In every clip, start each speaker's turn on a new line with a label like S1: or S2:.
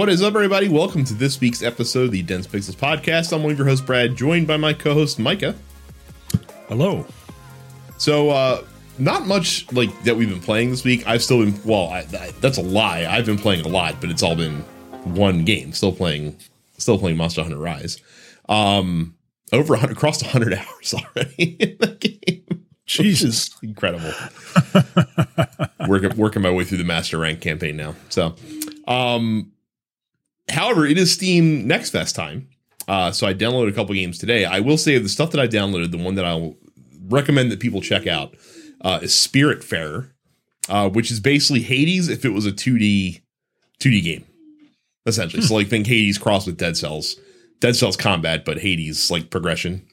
S1: What is up, everybody? Welcome to this week's episode of the Dense Pixels podcast. I'm one of your hosts, Brad, joined by my co-host Micah.
S2: Hello.
S1: So, uh, not much like that we've been playing this week. I've still been well. I, I, that's a lie. I've been playing a lot, but it's all been one game. Still playing, still playing Monster Hunter Rise. Um, over 100, crossed 100 hours already in the game.
S2: Jesus,
S1: incredible. working working my way through the master rank campaign now. So, um, however, it is Steam Next Fest time. Uh, so I downloaded a couple games today. I will say the stuff that I downloaded, the one that I'll recommend that people check out uh, is Spiritfall, uh, which is basically Hades if it was a 2D 2D game, essentially. so like think Hades crossed with Dead Cells, Dead Cells combat, but Hades like progression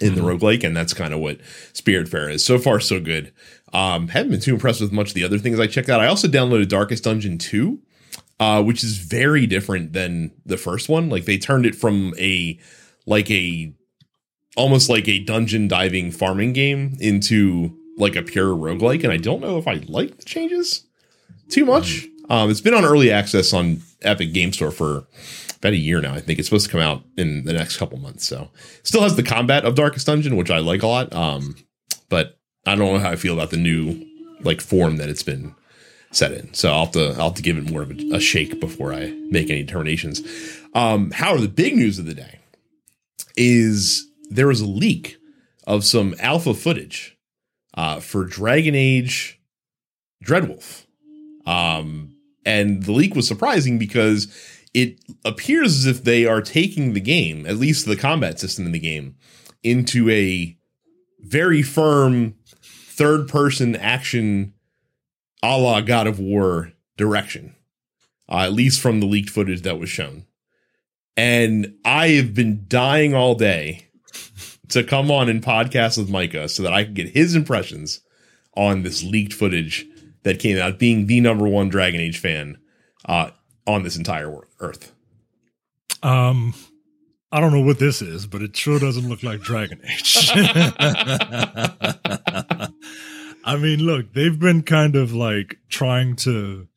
S1: in the roguelike, and that's kind of what Spirit Spiritfall is. So far, so good. Um, haven't been too impressed with much of the other things I checked out. I also downloaded Darkest Dungeon 2, uh, which is very different than the first one. Like they turned it from a like a almost like a dungeon diving farming game into like a pure roguelike, and I don't know if I like the changes too much. Um, it's been on early access on Epic Game Store for about a year now. I think it's supposed to come out in the next couple months. So still has the combat of Darkest Dungeon, which I like a lot. Um, but I don't know how I feel about the new like form that it's been set in. So I'll have to I'll have to give it more of a, a shake before I make any determinations. Um, however, the big news of the day is there was a leak of some alpha footage uh, for Dragon Age Dreadwolf. Um, and the leak was surprising because it appears as if they are taking the game, at least the combat system in the game, into a very firm third person action a la God of War direction, uh, at least from the leaked footage that was shown. And I have been dying all day to come on and podcast with Micah so that I can get his impressions on this leaked footage that came out, being the number one Dragon Age fan uh, on this entire earth.
S2: Um, I don't know what this is, but it sure doesn't look like Dragon Age. I mean, look, they've been kind of like trying to,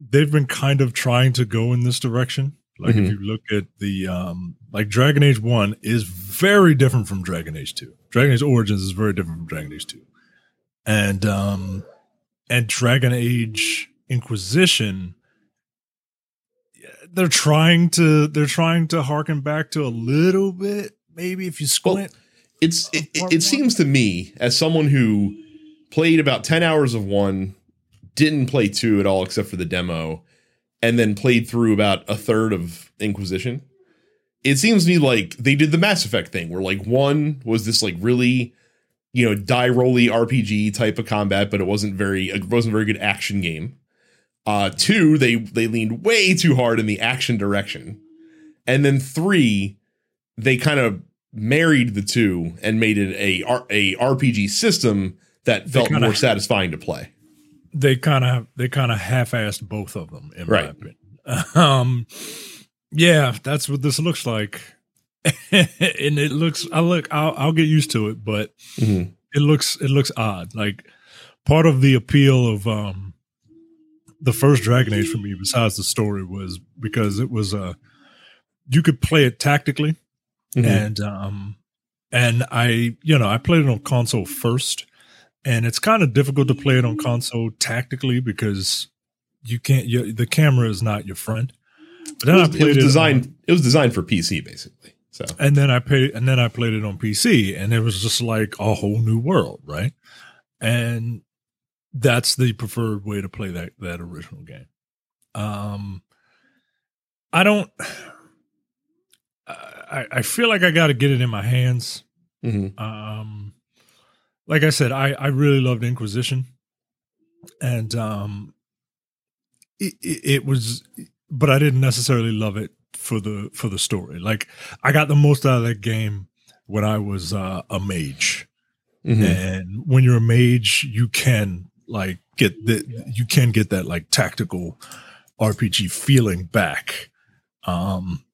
S2: they've been kind of trying to go in this direction. Like mm-hmm. if you look at the, um, like Dragon Age 1 is very different from Dragon Age 2. Dragon Age Origins is very different from Dragon Age 2. And, um, and Dragon Age Inquisition, they're trying to, they're trying to harken back to a little bit, maybe if you squint. Well,
S1: it's, it, it, it seems to me as someone who, played about 10 hours of one, didn't play two at all except for the demo, and then played through about a third of Inquisition. It seems to me like they did the Mass Effect thing where like one was this like really you know die rolly RPG type of combat, but it wasn't very it wasn't very good action game. Uh, two, they they leaned way too hard in the action direction, and then three, they kind of married the two and made it a a RPG system that felt kinda, more satisfying to play.
S2: They kind of they kind of half-assed both of them in right. my opinion. Um, yeah, that's what this looks like, and it looks. I look. I'll, I'll get used to it, but mm-hmm. it looks it looks odd. Like part of the appeal of um the first Dragon Age for me, besides the story, was because it was uh you could play it tactically, mm-hmm. and um and I you know I played it on console first and it's kind of difficult to play it on console tactically because you can't. You, the camera is not your friend.
S1: But then it was, I played it, was designed. On, it was designed for PC basically. So
S2: and then I played and then I played it on PC, and it was just like a whole new world, right? And that's the preferred way to play that that original game. Um, I don't. I I feel like I got to get it in my hands. Mm-hmm. Um like I said, I I really loved Inquisition, and um, it, it, it was, but I didn't necessarily love it for the for the story. Like I got the most out of that game when I was uh, a mage, mm-hmm. and when you're a mage, you can like get the you can get that like tactical RPG feeling back. Um,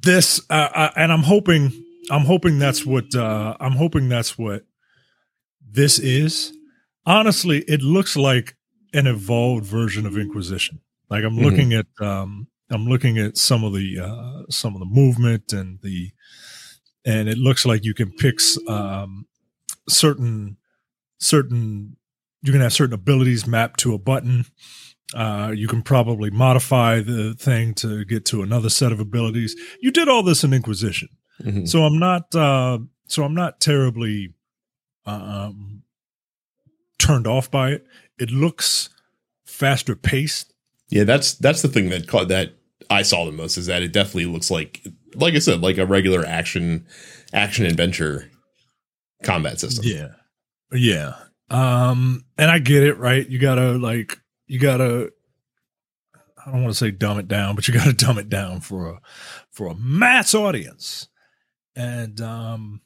S2: this uh, I, and I'm hoping I'm hoping that's what uh, I'm hoping that's what this is honestly, it looks like an evolved version of Inquisition. Like I'm mm-hmm. looking at um, I'm looking at some of the uh, some of the movement and the and it looks like you can pick um, certain certain you can have certain abilities mapped to a button. Uh, you can probably modify the thing to get to another set of abilities. You did all this in Inquisition, mm-hmm. so I'm not uh, so I'm not terribly um, turned off by it. It looks faster paced.
S1: Yeah, that's that's the thing that caught that I saw the most is that it definitely looks like like I said, like a regular action action adventure combat system.
S2: Yeah. Yeah. Um and I get it, right? You gotta like you gotta I don't want to say dumb it down, but you gotta dumb it down for a for a mass audience. And um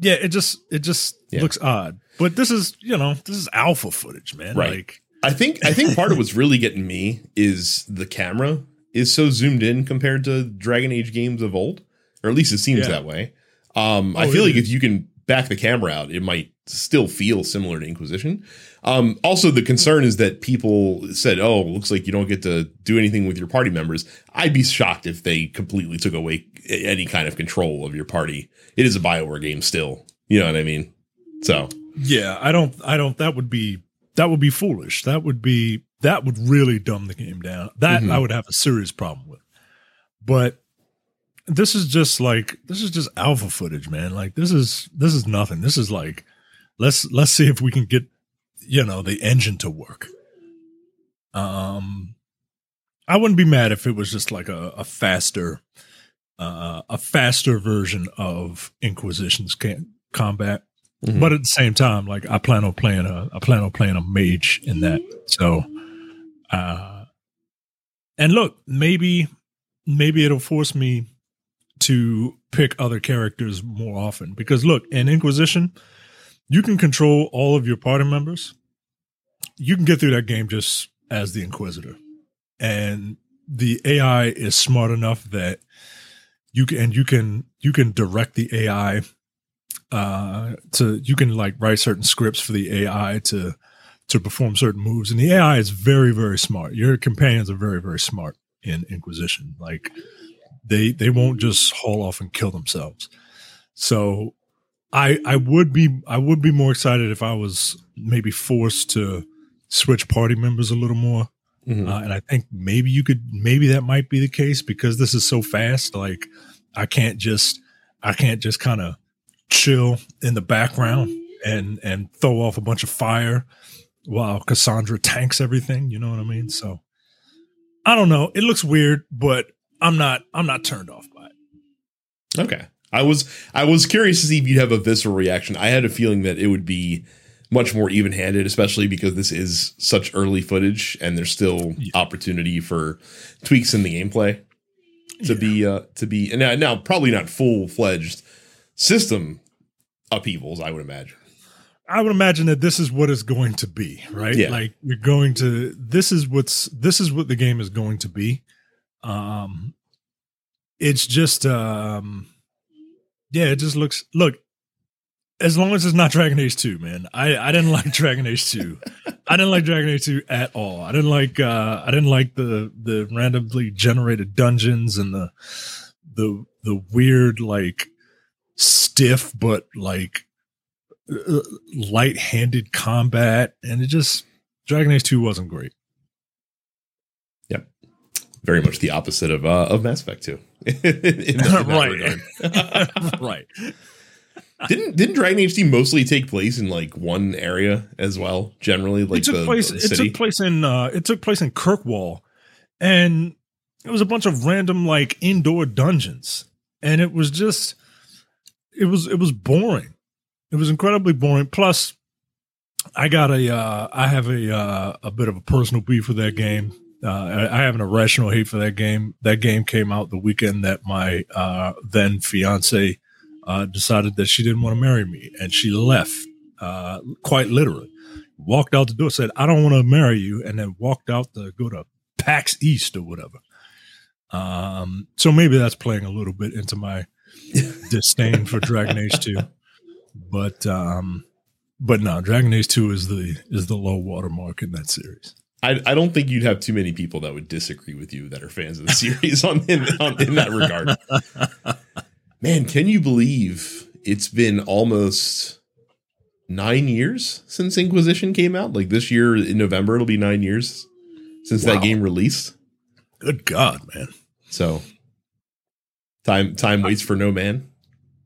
S2: yeah, it just it just yeah. looks odd. But this is, you know, this is alpha footage, man. Right. Like
S1: I think I think part of what's really getting me is the camera is so zoomed in compared to Dragon Age games of old, or at least it seems yeah. that way. Um, oh, I feel like if you can back the camera out, it might still feel similar to Inquisition. Um, also, the concern is that people said, "Oh, looks like you don't get to do anything with your party members." I'd be shocked if they completely took away any kind of control of your party. It is a Bioware game still. You know what I mean? So
S2: yeah, I don't. I don't. That would be that would be foolish. That would be that would really dumb the game down. That mm-hmm. I would have a serious problem with. But this is just like this is just alpha footage, man. Like this is this is nothing. This is like let's let's see if we can get you know the engine to work. Um I wouldn't be mad if it was just like a, a faster uh, a faster version of Inquisition's can- combat. Mm-hmm. But at the same time, like I plan on playing a I plan on playing a mage in that. So uh, and look, maybe maybe it'll force me to pick other characters more often because look, in Inquisition, you can control all of your party members. You can get through that game just as the Inquisitor. And the AI is smart enough that you can and you can you can direct the AI uh to you can like write certain scripts for the AI to to perform certain moves. And the AI is very, very smart. Your companions are very, very smart in Inquisition. Like they they won't just haul off and kill themselves. So I I would be I would be more excited if I was maybe forced to switch party members a little more. Mm-hmm. Uh, and I think maybe you could maybe that might be the case because this is so fast. Like I can't just I can't just kind of chill in the background and and throw off a bunch of fire while Cassandra tanks everything. You know what I mean? So I don't know. It looks weird, but I'm not I'm not turned off by it.
S1: Okay. I was I was curious to see if you'd have a visceral reaction. I had a feeling that it would be much more even handed, especially because this is such early footage and there's still yeah. opportunity for tweaks in the gameplay to yeah. be uh to be and now, now probably not full fledged system upheavals, I would imagine.
S2: I would imagine that this is what it's going to be, right? Yeah. Like you're going to this is what's this is what the game is going to be. Um it's just um yeah, it just looks look as long as it's not Dragon Age 2, man. I I didn't like Dragon Age 2. I didn't like Dragon Age 2 at all. I didn't like uh I didn't like the the randomly generated dungeons and the the the weird like stiff but like uh, light-handed combat, and it just Dragon Age Two wasn't great.
S1: Yep, very much the opposite of uh, of Mass Effect Two.
S2: right, right.
S1: Didn't didn't Dragon Age Two mostly take place in like one area as well? Generally, like
S2: it took
S1: the,
S2: place.
S1: The
S2: it took place in uh, it took place in Kirkwall, and it was a bunch of random like indoor dungeons, and it was just it was it was boring. It was incredibly boring. Plus, I got a, uh, I have a, uh, a bit of a personal beef with that game. Uh, I, I have an irrational hate for that game. That game came out the weekend that my uh, then fiance uh, decided that she didn't want to marry me, and she left. Uh, quite literally, walked out the door, said, "I don't want to marry you," and then walked out to go to PAX East or whatever. Um, so maybe that's playing a little bit into my disdain for Dragon Age Two. But um, but no, Dragon Age Two is the is the low watermark in that series.
S1: I, I don't think you'd have too many people that would disagree with you that are fans of the series on in, on, in that regard. Man, can you believe it's been almost nine years since Inquisition came out? Like this year in November, it'll be nine years since wow. that game released.
S2: Good God, man!
S1: So time time waits for no man.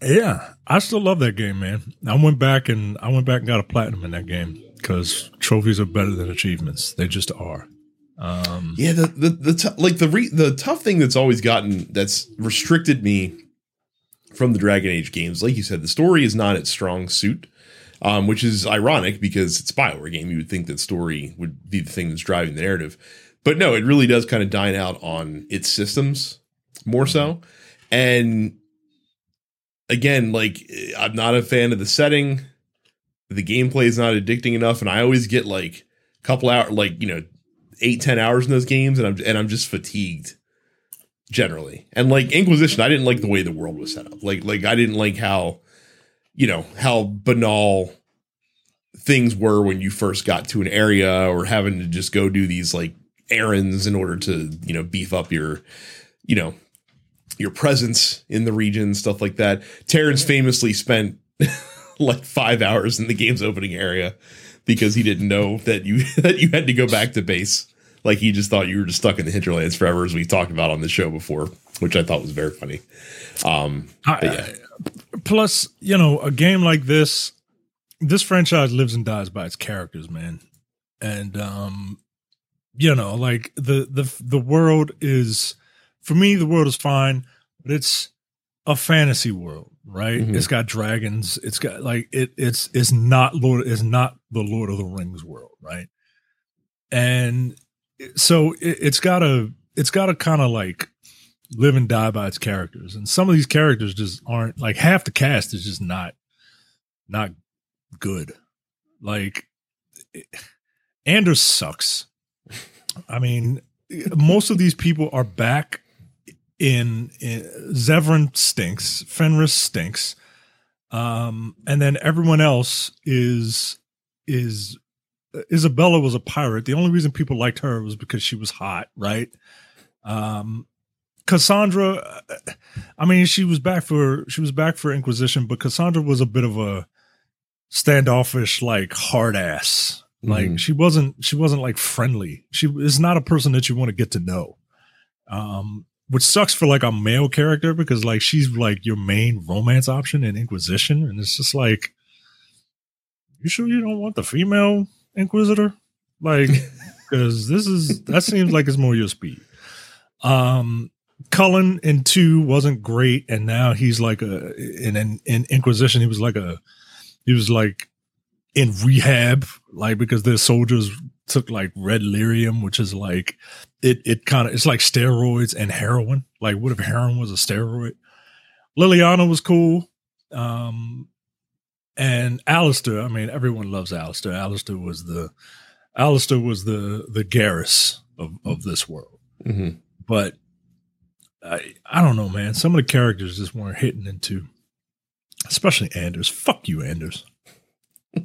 S2: Yeah, I still love that game, man. I went back and I went back and got a platinum in that game because trophies are better than achievements. They just are.
S1: Um, yeah, the the, the t- like the re- the tough thing that's always gotten that's restricted me from the Dragon Age games, like you said, the story is not its strong suit, um, which is ironic because it's a Bioware game. You would think that story would be the thing that's driving the narrative, but no, it really does kind of dine out on its systems more so, and again, like I'm not a fan of the setting. The gameplay is not addicting enough, and I always get like a couple hours, like you know, eight ten hours in those games, and I'm and I'm just fatigued generally. And like Inquisition, I didn't like the way the world was set up. Like like I didn't like how you know how banal things were when you first got to an area or having to just go do these like errands in order to you know beef up your you know your presence in the region, stuff like that. Terrence famously spent like five hours in the game's opening area because he didn't know that you that you had to go back to base. Like he just thought you were just stuck in the hinterlands forever, as we talked about on the show before, which I thought was very funny. Um,
S2: yeah. plus, you know, a game like this, this franchise lives and dies by its characters, man. And um, you know, like the the the world is for me, the world is fine, but it's a fantasy world, right? Mm-hmm. It's got dragons. It's got like it. It's it's not Lord. It's not the Lord of the Rings world, right? And so it, it's got to it's got to kind of like live and die by its characters. And some of these characters just aren't like half the cast is just not not good. Like Anders sucks. I mean, most of these people are back in, in Zevran stinks, Fenris stinks, um, and then everyone else is is Isabella was a pirate. The only reason people liked her was because she was hot, right? Um, Cassandra, I mean, she was back for she was back for Inquisition, but Cassandra was a bit of a standoffish, like hard ass. Like mm. she wasn't she wasn't like friendly. She is not a person that you want to get to know. Um, which sucks for like a male character because like she's like your main romance option in Inquisition, and it's just like, you sure you don't want the female Inquisitor? Like, because this is that seems like it's more your speed. Um, Cullen in two wasn't great, and now he's like a in, in in Inquisition. He was like a he was like in rehab, like because their soldiers took like red lyrium, which is like it it kind of it's like steroids and heroin. Like what if heroin was a steroid? Leliana was cool. Um and Alistair, I mean everyone loves Alistair. Alistair was the Alistair was the the Garrus of, of this world. Mm-hmm. But I I don't know, man. Some of the characters just weren't hitting into especially Anders. Fuck you, Anders.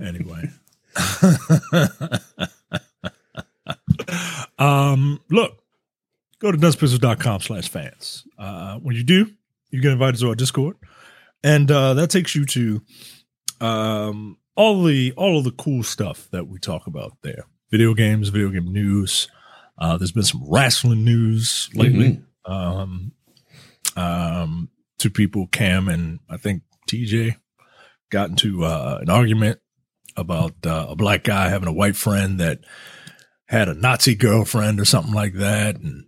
S2: anyway. um, look, go to densepixels.com slash fans. Uh, when you do, you get invited to our Discord. And uh, that takes you to um, all the all of the cool stuff that we talk about there. Video games, video game news. Uh, there's been some wrestling news lately. Mm-hmm. Um, um, two people, Cam and I think TJ, got into uh, an argument about uh, a black guy having a white friend that had a Nazi girlfriend or something like that, and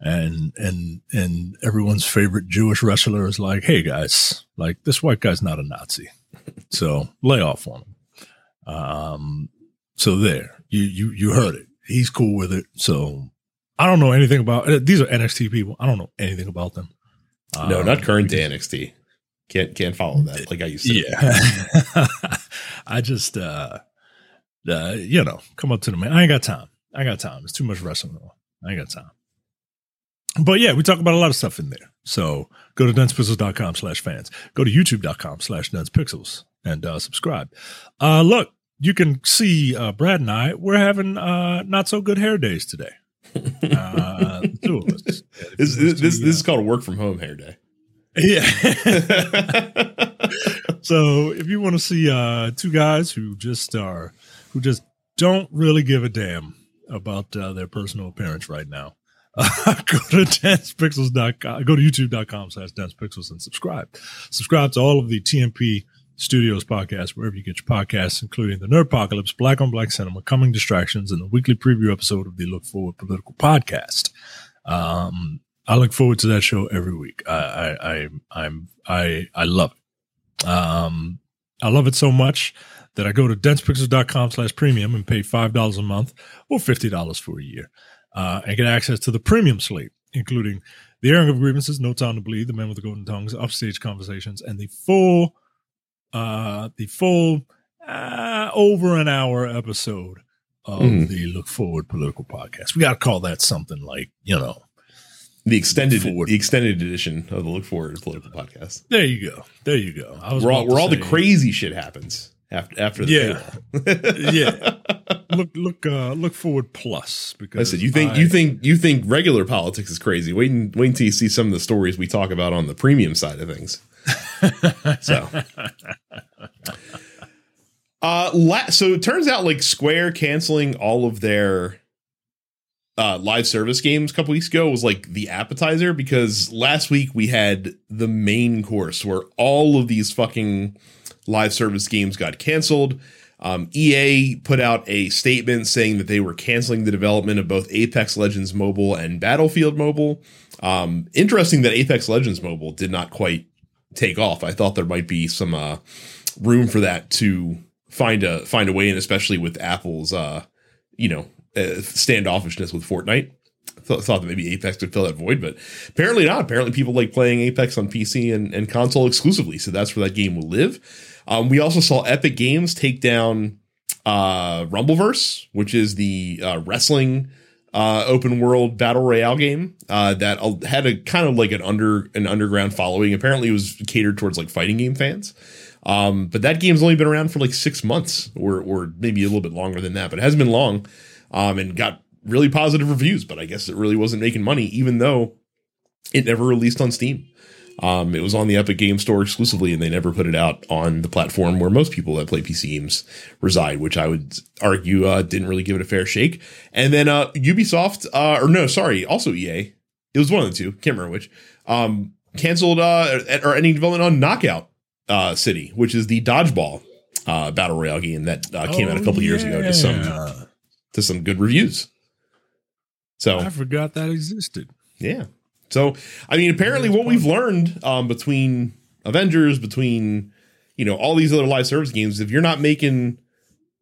S2: and and and everyone's favorite Jewish wrestler is like, "Hey guys, like this white guy's not a Nazi, so lay off on him." Um, so there, you you you heard it. He's cool with it. So I don't know anything about uh, these are NXT people. I don't know anything about them.
S1: No, um, not current day NXT. Can't can't follow that like I used to.
S2: Yeah. I just uh uh you know, come up to the man. I ain't got time. I ain't got time. It's too much wrestling. I ain't got time. But yeah, we talk about a lot of stuff in there. So go to densepixels.com slash fans. Go to youtube.com slash densepixels and uh, subscribe. Uh, look, you can see uh, Brad and I. We're having uh, not so good hair days today. Uh, two of us.
S1: This this, this, this is called a work from home hair day.
S2: Yeah. so if you want to see uh, two guys who just are who just don't really give a damn about uh, their personal appearance right now, uh, go to densepixels.com, go to youtube.com slash densepixels and subscribe. Subscribe to all of the TMP Studios podcasts, wherever you get your podcasts, including the Nerdpocalypse, Black on Black Cinema, Coming Distractions, and the weekly preview episode of the Look Forward Political Podcast. Um, I look forward to that show every week. I, I, I I, I love it. Um, I love it so much that I go to densepixels.com slash premium and pay $5 a month or $50 for a year, uh, and get access to the premium slate, including the airing of grievances, no time to bleed, the men with the golden tongues, upstage conversations, and the full, uh, the full, uh, over an hour episode of mm. the Look Forward Political Podcast. We got to call that something like, you know,
S1: the extended the extended edition of the Look Forward Political Podcast.
S2: There you go. There you go.
S1: I was where all, where all the crazy shit happens after after
S2: the yeah yeah. Look look uh, look forward plus because
S1: I said you think I, you think you think regular politics is crazy. Wait and wait until you see some of the stories we talk about on the premium side of things. so. Uh, la- so it turns out like Square canceling all of their uh, live service games a couple weeks ago was like the appetizer because last week we had the main course where all of these fucking live service games got canceled. Um, EA put out a statement saying that they were canceling the development of both Apex Legends Mobile and Battlefield Mobile. Um, interesting that Apex Legends Mobile did not quite take off. I thought there might be some uh, room for that to find a find a way in, especially with Apple's uh, you know uh, standoffishness with Fortnite. Th- thought that maybe Apex could fill that void, but apparently not. Apparently, people like playing Apex on PC and, and console exclusively, so that's where that game will live. Um, we also saw Epic Games take down uh, Rumbleverse, which is the uh, wrestling uh, open world battle royale game uh, that had a kind of like an under an underground following. Apparently, it was catered towards like fighting game fans. Um, but that game's only been around for like six months, or or maybe a little bit longer than that. But it hasn't been long um, and got really positive reviews. But I guess it really wasn't making money, even though it never released on Steam. Um, it was on the Epic Game Store exclusively, and they never put it out on the platform where most people that play PC games reside, which I would argue uh, didn't really give it a fair shake. And then uh, Ubisoft, uh, or no, sorry, also EA, it was one of the two, can't remember which, um, canceled uh, or any development on Knockout uh, City, which is the dodgeball uh, battle royale game that uh, came oh, out a couple yeah. years ago to some to some good reviews. So
S2: I forgot that existed.
S1: Yeah. So I mean, apparently, what we've learned um, between Avengers, between you know all these other live service games, if you're not making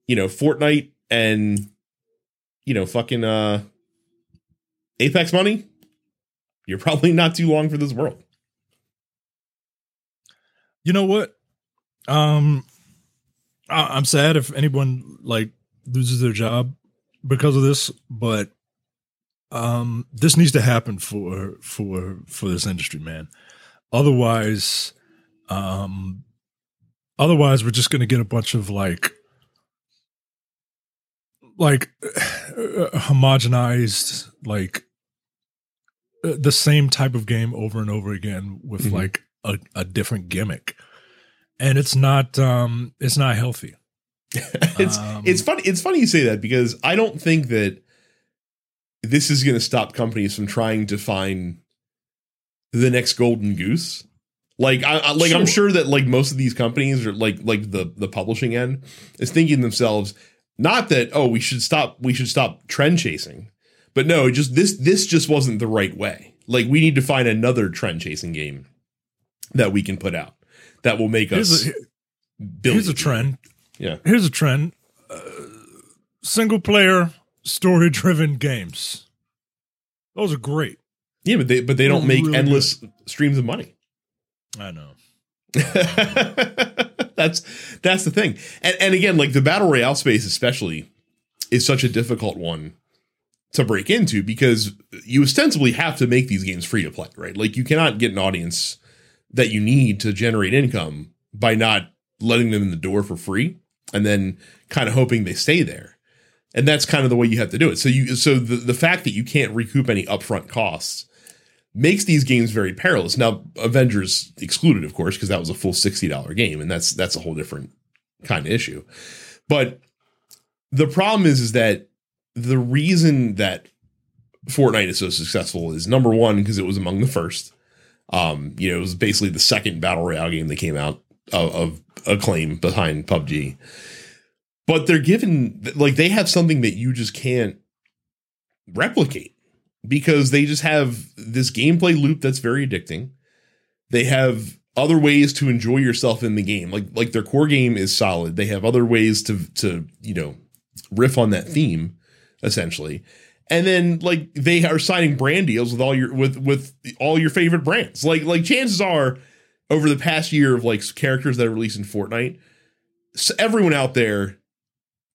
S1: you know Fortnite and you know fucking uh Apex money, you're probably not too long for this world.
S2: You know what? Um, I- I'm sad if anyone like loses their job because of this, but um, this needs to happen for for for this industry, man. Otherwise, um, otherwise we're just going to get a bunch of like like uh, homogenized like uh, the same type of game over and over again with mm-hmm. like a, a different gimmick and it's not um it's not healthy
S1: it's um, it's funny it's funny you say that because i don't think that this is going to stop companies from trying to find the next golden goose like I, I like sure. i'm sure that like most of these companies are like like the the publishing end is thinking themselves not that oh we should stop we should stop trend chasing but no just this this just wasn't the right way like we need to find another trend chasing game that we can put out that will make here's us.
S2: A, here's a trend.
S1: Yeah.
S2: Here's a trend. Uh, single player story driven games. Those are great.
S1: Yeah, but they but they don't make really endless good. streams of money.
S2: I know.
S1: that's that's the thing. And and again, like the battle royale space especially is such a difficult one to break into because you ostensibly have to make these games free to play, right? Like you cannot get an audience that you need to generate income by not letting them in the door for free. and then kind of hoping they stay there. And that's kind of the way you have to do it. So you so the, the fact that you can't recoup any upfront costs makes these games very perilous. Now, Avengers excluded, of course, because that was a full $60 game, and that's that's a whole different kind of issue. But the problem is is that the reason that Fortnite is so successful is number one, because it was among the first. Um, you know, it was basically the second battle royale game that came out of, of acclaim behind PUBG. But they're given like they have something that you just can't replicate because they just have this gameplay loop that's very addicting. They have other ways to enjoy yourself in the game. Like like their core game is solid. They have other ways to to, you know, riff on that theme essentially. And then like they are signing brand deals with all your with with all your favorite brands. Like like chances are over the past year of like characters that are released in Fortnite, everyone out there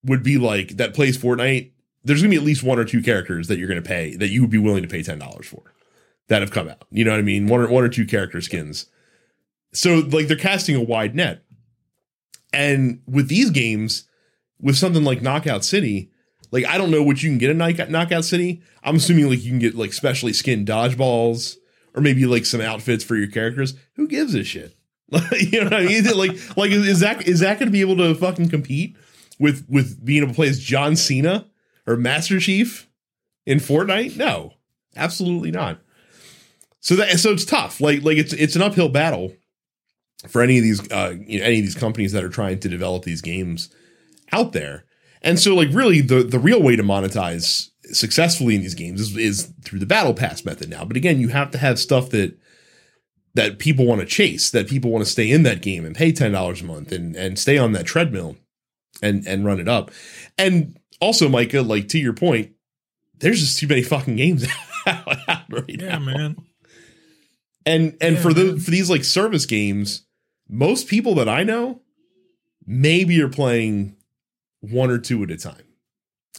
S1: would be like that plays Fortnite. There's gonna be at least one or two characters that you're gonna pay that you would be willing to pay ten dollars for that have come out. You know what I mean? One or one or two character skins. So like they're casting a wide net. And with these games, with something like Knockout City, like I don't know what you can get in Knockout City. I'm assuming like you can get like specially skinned dodgeballs or maybe like some outfits for your characters. Who gives a shit? you know what I mean? like like is that is that going to be able to fucking compete with with being able to play as John Cena or Master Chief in Fortnite? No, absolutely not. So that so it's tough. Like like it's it's an uphill battle for any of these uh you know, any of these companies that are trying to develop these games out there. And so, like, really, the the real way to monetize successfully in these games is, is through the battle pass method now. But again, you have to have stuff that that people want to chase, that people want to stay in that game and pay ten dollars a month and and stay on that treadmill and and run it up. And also, Micah, like to your point, there's just too many fucking games out right
S2: yeah,
S1: now.
S2: man.
S1: And and
S2: Yeah,
S1: for the
S2: man.
S1: for these like service games, most people that I know maybe are playing one or two at a time.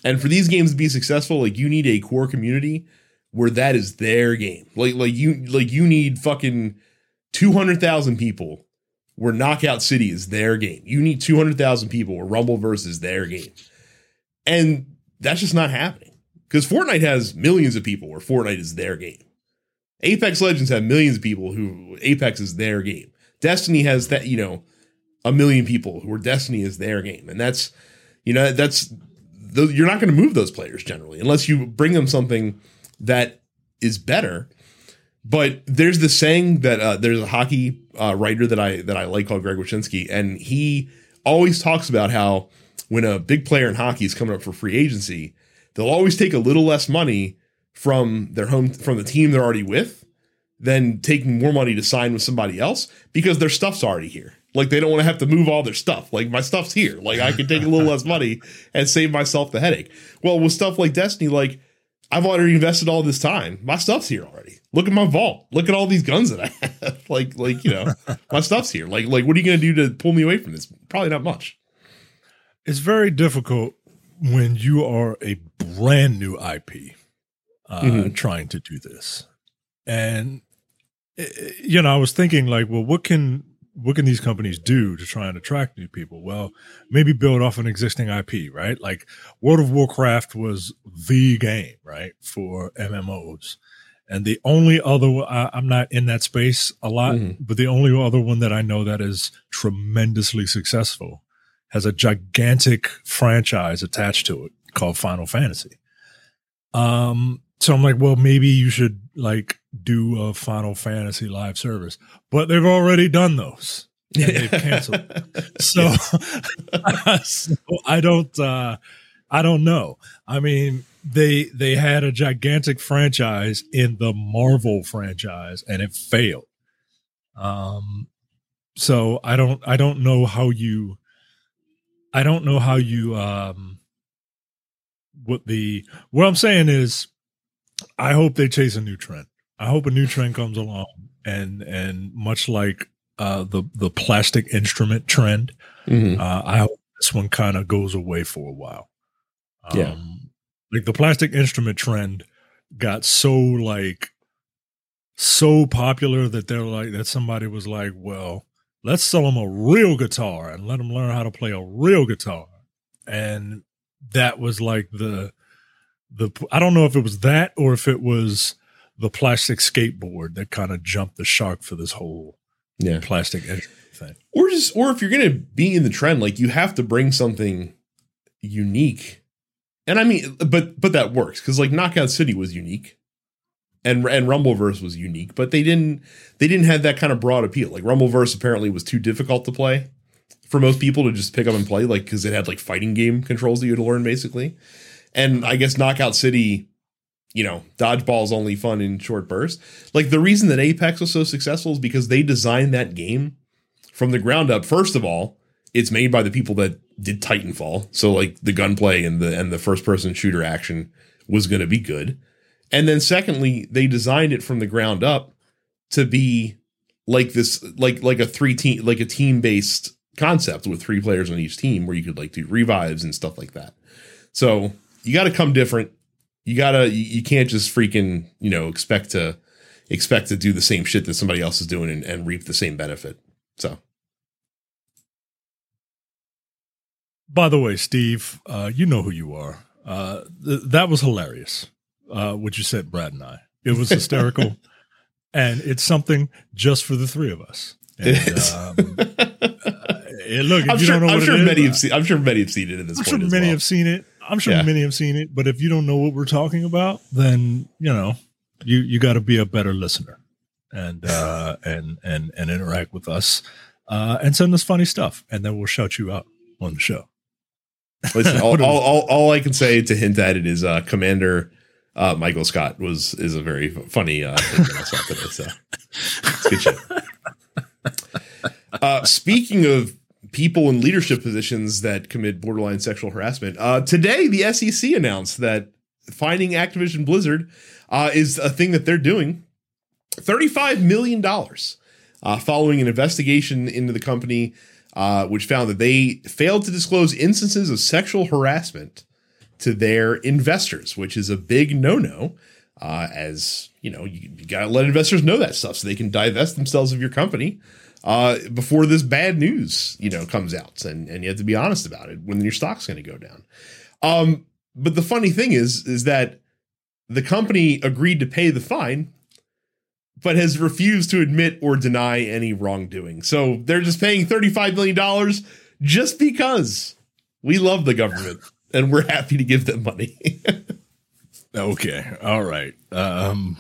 S1: And for these games to be successful, like you need a core community where that is their game. Like like you like you need fucking 200,000 people where Knockout City is their game. You need 200,000 people where Rumbleverse is their game. And that's just not happening. Cuz Fortnite has millions of people where Fortnite is their game. Apex Legends have millions of people who Apex is their game. Destiny has that, you know, a million people who are Destiny is their game. And that's you know, that's th- you're not going to move those players generally unless you bring them something that is better. But there's the saying that uh, there's a hockey uh, writer that I that I like called Greg Wyshynski, and he always talks about how when a big player in hockey is coming up for free agency, they'll always take a little less money from their home from the team they're already with than taking more money to sign with somebody else because their stuff's already here. Like they don't want to have to move all their stuff. Like my stuff's here. Like I can take a little less money and save myself the headache. Well, with stuff like Destiny, like I've already invested all this time. My stuff's here already. Look at my vault. Look at all these guns that I have. like, like you know, my stuff's here. Like, like what are you going to do to pull me away from this? Probably not much.
S2: It's very difficult when you are a brand new IP uh,
S1: Mhm.
S2: trying to do this. And eh, eh, you know, I was thinking like, well, what can what can these companies do to try and attract new people? Well, maybe build off an existing IP, right? Like World of Warcraft was the game, right, for MMOs. And the only other, I, I'm not in that space a lot,
S1: Mhm.
S2: but the only other one that I know that is tremendously successful has a gigantic franchise attached to it called Final Fantasy. Um, so I'm like, well, maybe you should like do a Final Fantasy live service, but they've already done those. And they've canceled. So, so I don't, uh, I don't know. I mean, they they had a gigantic franchise in the Marvel franchise, and it failed. Um, so I don't, I don't know how you, I don't know how you, um, what the what I'm saying is, I hope they chase a new trend. I hope a new trend comes along, and and much like uh, the the plastic instrument trend,
S1: Mhm.
S2: uh, I hope this one kind of goes away for a while. Um,
S1: Yeah.
S2: like the plastic instrument trend got so like so popular that they're like that somebody was like, well, let's sell them a real guitar and let them learn how to play a real guitar. And that was like the the I don't know if it was that or if it was the plastic skateboard that kind of jumped the shark for this whole
S1: yeah
S2: plastic thing.
S1: Or just or if you're gonna be in the trend, like you have to bring something unique. And I mean, but but that works because like Knockout City was unique, and and Rumbleverse was unique, but they didn't they didn't have that kind of broad appeal. Like Rumbleverse apparently was too difficult to play for most people to just pick up and play, like because it had like fighting game controls that you had to learn basically. And I guess Knockout City, you know, dodgeball is only fun in short bursts. Like the reason that Apex was so successful is because they designed that game from the ground up. First of all, it's made by the people that did Titanfall, so like the gunplay and the and the first person shooter action was going to be good. And then secondly, they designed it from the ground up to be like this like like a three team like a team based concept with three players on each team where you could like do revives and stuff like that. So you got to come different. You gotta you, you can't just freaking you know expect to expect to do the same shit that somebody else is doing and, and reap the same benefit. So
S2: By the way, Steve, uh, you know who you are. Uh, th- that was hilarious. Uh, what you said, Brad and I. It was hysterical, and it's something just for the three of us. And, um, uh, look,
S1: I'm sure, I'm sure many have seen. I'm sure many have seen it at this
S2: I'm
S1: point.
S2: sure many
S1: well.
S2: have seen it. I'm sure yeah. many have seen it. But if you don't know what we're talking about, then you know you you got to be a better listener and uh, and and and interact with us uh, and send us funny stuff, and then we'll shout you out on the show.
S1: Listen, all, all, all, all, I can say to hint at it is uh, Commander uh, Michael Scott was is a very funny uh, thing that I saw today. So it's good shit. Uh, speaking of people in leadership positions that commit borderline sexual harassment, uh, today the SEC announced that finding Activision Blizzard uh, is a thing that they're doing. Thirty-five million dollars uh, following an investigation into the company uh, which found that they failed to disclose instances of sexual harassment to their investors, which is a big no no. Uh, as you know, you, you got to let investors know that stuff so they can divest themselves of your company uh, before this bad news, you know, comes out, and and you have to be honest about it when your stock's going to go down. Um, but the funny thing is, is that the company agreed to pay the fine but has refused to admit or deny any wrongdoing. So they're just paying $35 million just because we love the government and we're happy to give them money.
S2: okay. All right. Um,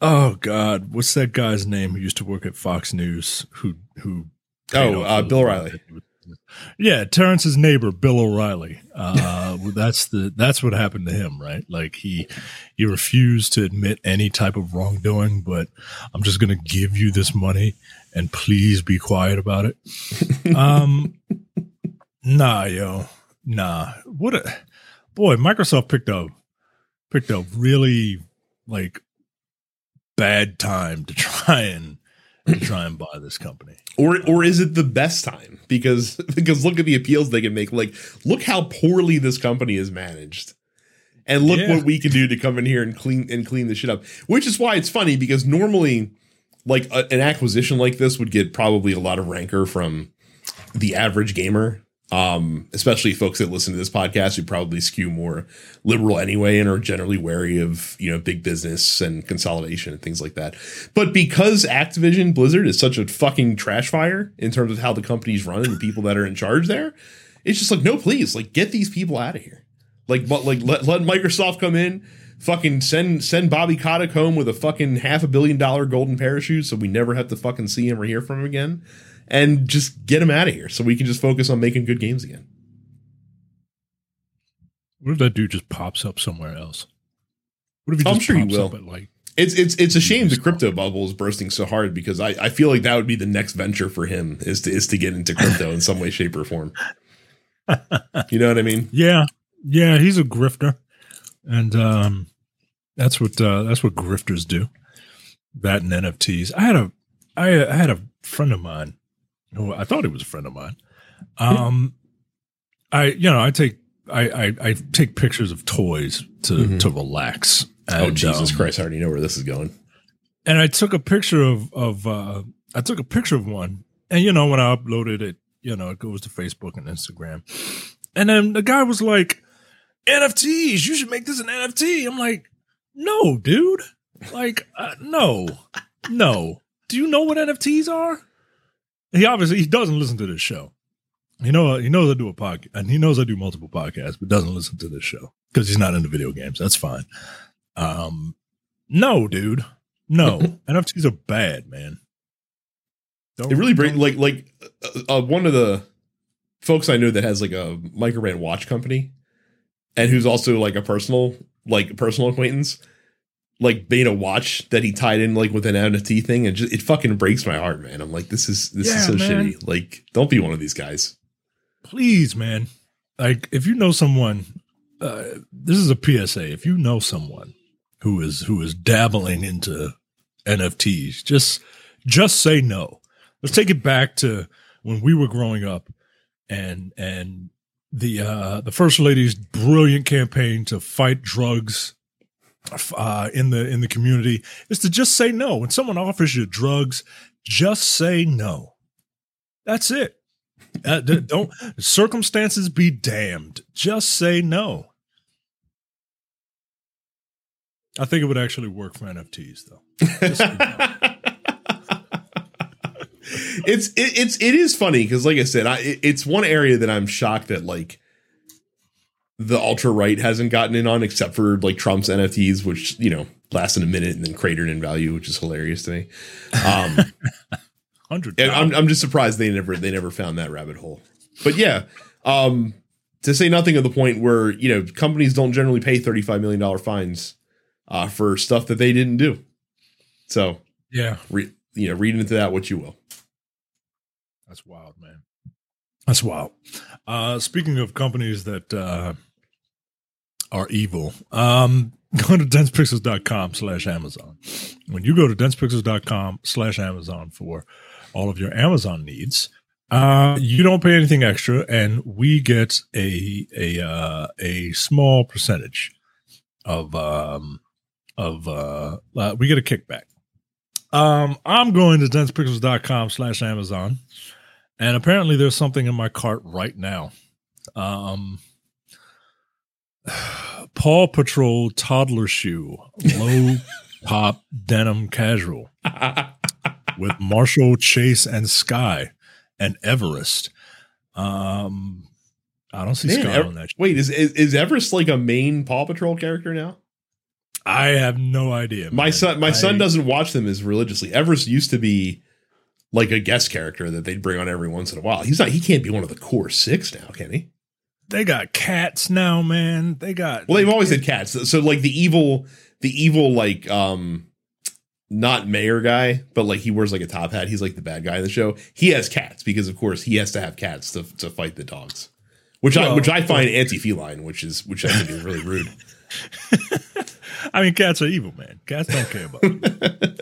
S2: oh God. What's that guy's name who used to work at Fox News who, who,
S1: oh, uh, Bill O'Reilly.
S2: Yeah, Terrence's neighbor, Bill O'Reilly. Uh, that's the that's what happened to him, right? Like he he refused to admit any type of wrongdoing, but I'm just going to give you this money and please be quiet about it. um, nah, yo, nah. What a boy! Microsoft picked up picked up really like bad time to try and and try and buy this company.
S1: Or or is it the best time? Because because look at the appeals they can make. Like look how poorly this company is managed. And look yeah. what we can do to come in here and clean and clean the shit up. Which is why it's funny because normally like a, an acquisition like this would get probably a lot of rancor from the average gamer um, especially folks that listen to this podcast who probably skew more liberal anyway and are generally wary of you know big business and consolidation and things like that. But because Activision Blizzard is such a fucking trash fire in terms of how the company's run and the people that are in charge there, it's just like no, please, like get these people out of here. Like, but like let let Microsoft come in. Fucking send send Bobby Kotick home with a fucking half a billion dollar golden parachute, so we never have to fucking see him or hear from him again and just get him out of here so we can just focus on making good games again.
S2: What if that dude just pops up somewhere else? What if he
S1: just
S2: I'm
S1: sure
S2: pops
S1: he will.
S2: up at like
S1: it's it's it's a shame the crypto bubble is bursting so hard because I, I feel like that would be the next venture for him is to is to get into crypto in some way, shape, or form. You know what I mean?
S2: Yeah. Yeah, he's a grifter. And um that's what uh that's what grifters do. That and NFTs. I had a I, I had a friend of mine who I thought he was a friend of mine. Um, I you know I take I, I, I take pictures of toys to mm-hmm. to relax.
S1: Oh, and, oh Jesus um, Christ! I already know where this is going.
S2: And I took a picture of of uh, I took a picture of one And you know, when I uploaded it, you know, it goes to Facebook and Instagram. And then the guy was like, NFTs, you should make this an NFT. I'm like, no, dude. Like, uh, no, no. Do you know what NFTs are? He obviously he doesn't listen to this show. You know, he knows I do a podcast, and he knows I do multiple podcasts, but doesn't listen to this show because he's not into video games. That's fine. Um, no, dude, no. NFTs are bad, man.
S1: Don't, it really brings like like uh, uh, one of the folks I know that has like a microbrand watch company, and who's also like a personal like personal acquaintance like beta watch that he tied in like with an NFT thing, and just, it fucking breaks my heart, man. I'm like, this is this yeah, is so man. shitty. Like, don't be one of these guys.
S2: Please, man. Like, if you know someone, uh, this is a PSA. If you know someone who is who is dabbling into NFTs, just just say no. Let's take it back to when we were growing up, and and the uh, the first lady's brilliant campaign to fight drugs uh, in the in the community is to just say no. When someone offers you drugs, just say no. That's it. Uh, don't circumstances be damned. Just say no. I think it would actually work for NFTs though.
S1: it's it, it's it is funny because like I said, I it, it's one area that I'm shocked that like the ultra right hasn't gotten in on, except for like Trump's NFTs, which you know lasted a minute and then cratered in value, which is hilarious to me. Um,
S2: Hundred.
S1: I'm I'm just surprised they never they never found that rabbit hole. But yeah, um, to say nothing of the point where you know companies don't generally pay 35 million dollar fines uh, for stuff that they didn't do. So
S2: yeah,
S1: re- you know, read into that what you will.
S2: That's wild, man. That's wild. Uh, speaking of companies that uh, are evil. Um, go to densepixels.com slash Amazon. When you go to densepixels.com slash Amazon for all of your Amazon needs, uh, you don't pay anything extra, and we get a a uh, a small percentage of um of uh, uh we get a kickback. Um, I'm going to densepixels.com slash Amazon, and apparently there's something in my cart right now. Um, Paw Patrol toddler shoe, low pop denim casual with Marshall, Chase, and Sky and Everest. Um, I don't see Man, Sky
S1: Ever-
S2: on that.
S1: Wait, is, is is Everest like a main Paw Patrol character now?
S2: I have no idea.
S1: My son, my I, son doesn't watch them as religiously. Everest used to be like a guest character that they'd bring on every once in a while. He's not. He can't be one of the core six now, can he?
S2: They got cats now, man. They got
S1: well, they've always had cats. So like the evil, the evil like um, not mayor guy, but like he wears like a top hat. He's like the bad guy in the show. He has cats because of course he has to have cats to to fight the dogs, which well, I which I find anti feline, which is which I think is really rude.
S2: I mean, cats are evil, man. Cats don't care about you.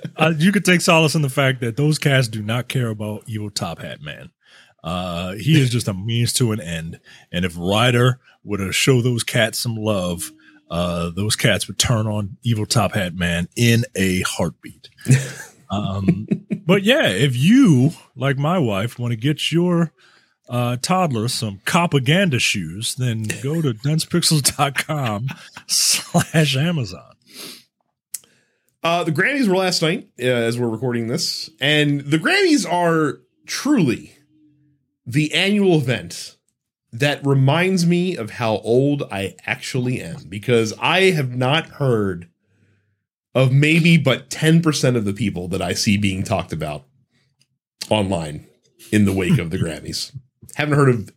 S2: uh, you could take solace in the fact that those cats do not care about evil top hat man. Uh, he is just a means to an end. And if Ryder would have show those cats some love, uh, those cats would turn on Evil Top Hat Man in a heartbeat. um, but yeah, if you, like my wife, want to get your uh, toddler some propaganda shoes, then go to densepixels.com slash Amazon.
S1: Uh, the Grammys were last night uh, as we're recording this, and the Grammys are truly the annual event that reminds me of how old I actually am because I have not heard of maybe but 10% of the people that I see being talked about online in the wake of the Grammys. Haven't heard of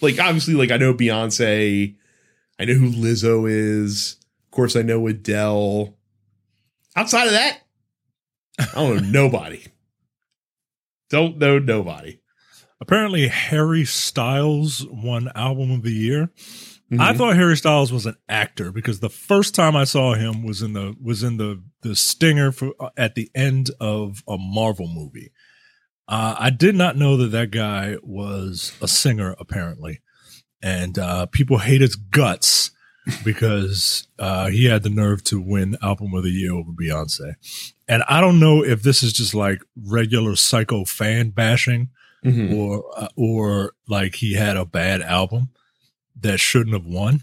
S1: like obviously like I know Beyonce, I know who Lizzo is. Of course I know Adele. Outside of that, I don't know nobody. Don't know nobody.
S2: Apparently, Harry Styles won Album of the Year. Mm-hmm. I thought Harry Styles was an actor because the first time I saw him was in the was in the the stinger for uh, at the end of a Marvel movie. Uh, I did not know that that guy was a singer apparently, and uh, people hate his guts because uh, he had the nerve to win Album of the Year over Beyonce. And I don't know if this is just like regular psycho fan bashing mm-hmm. or uh, or like he had a bad album that shouldn't have won.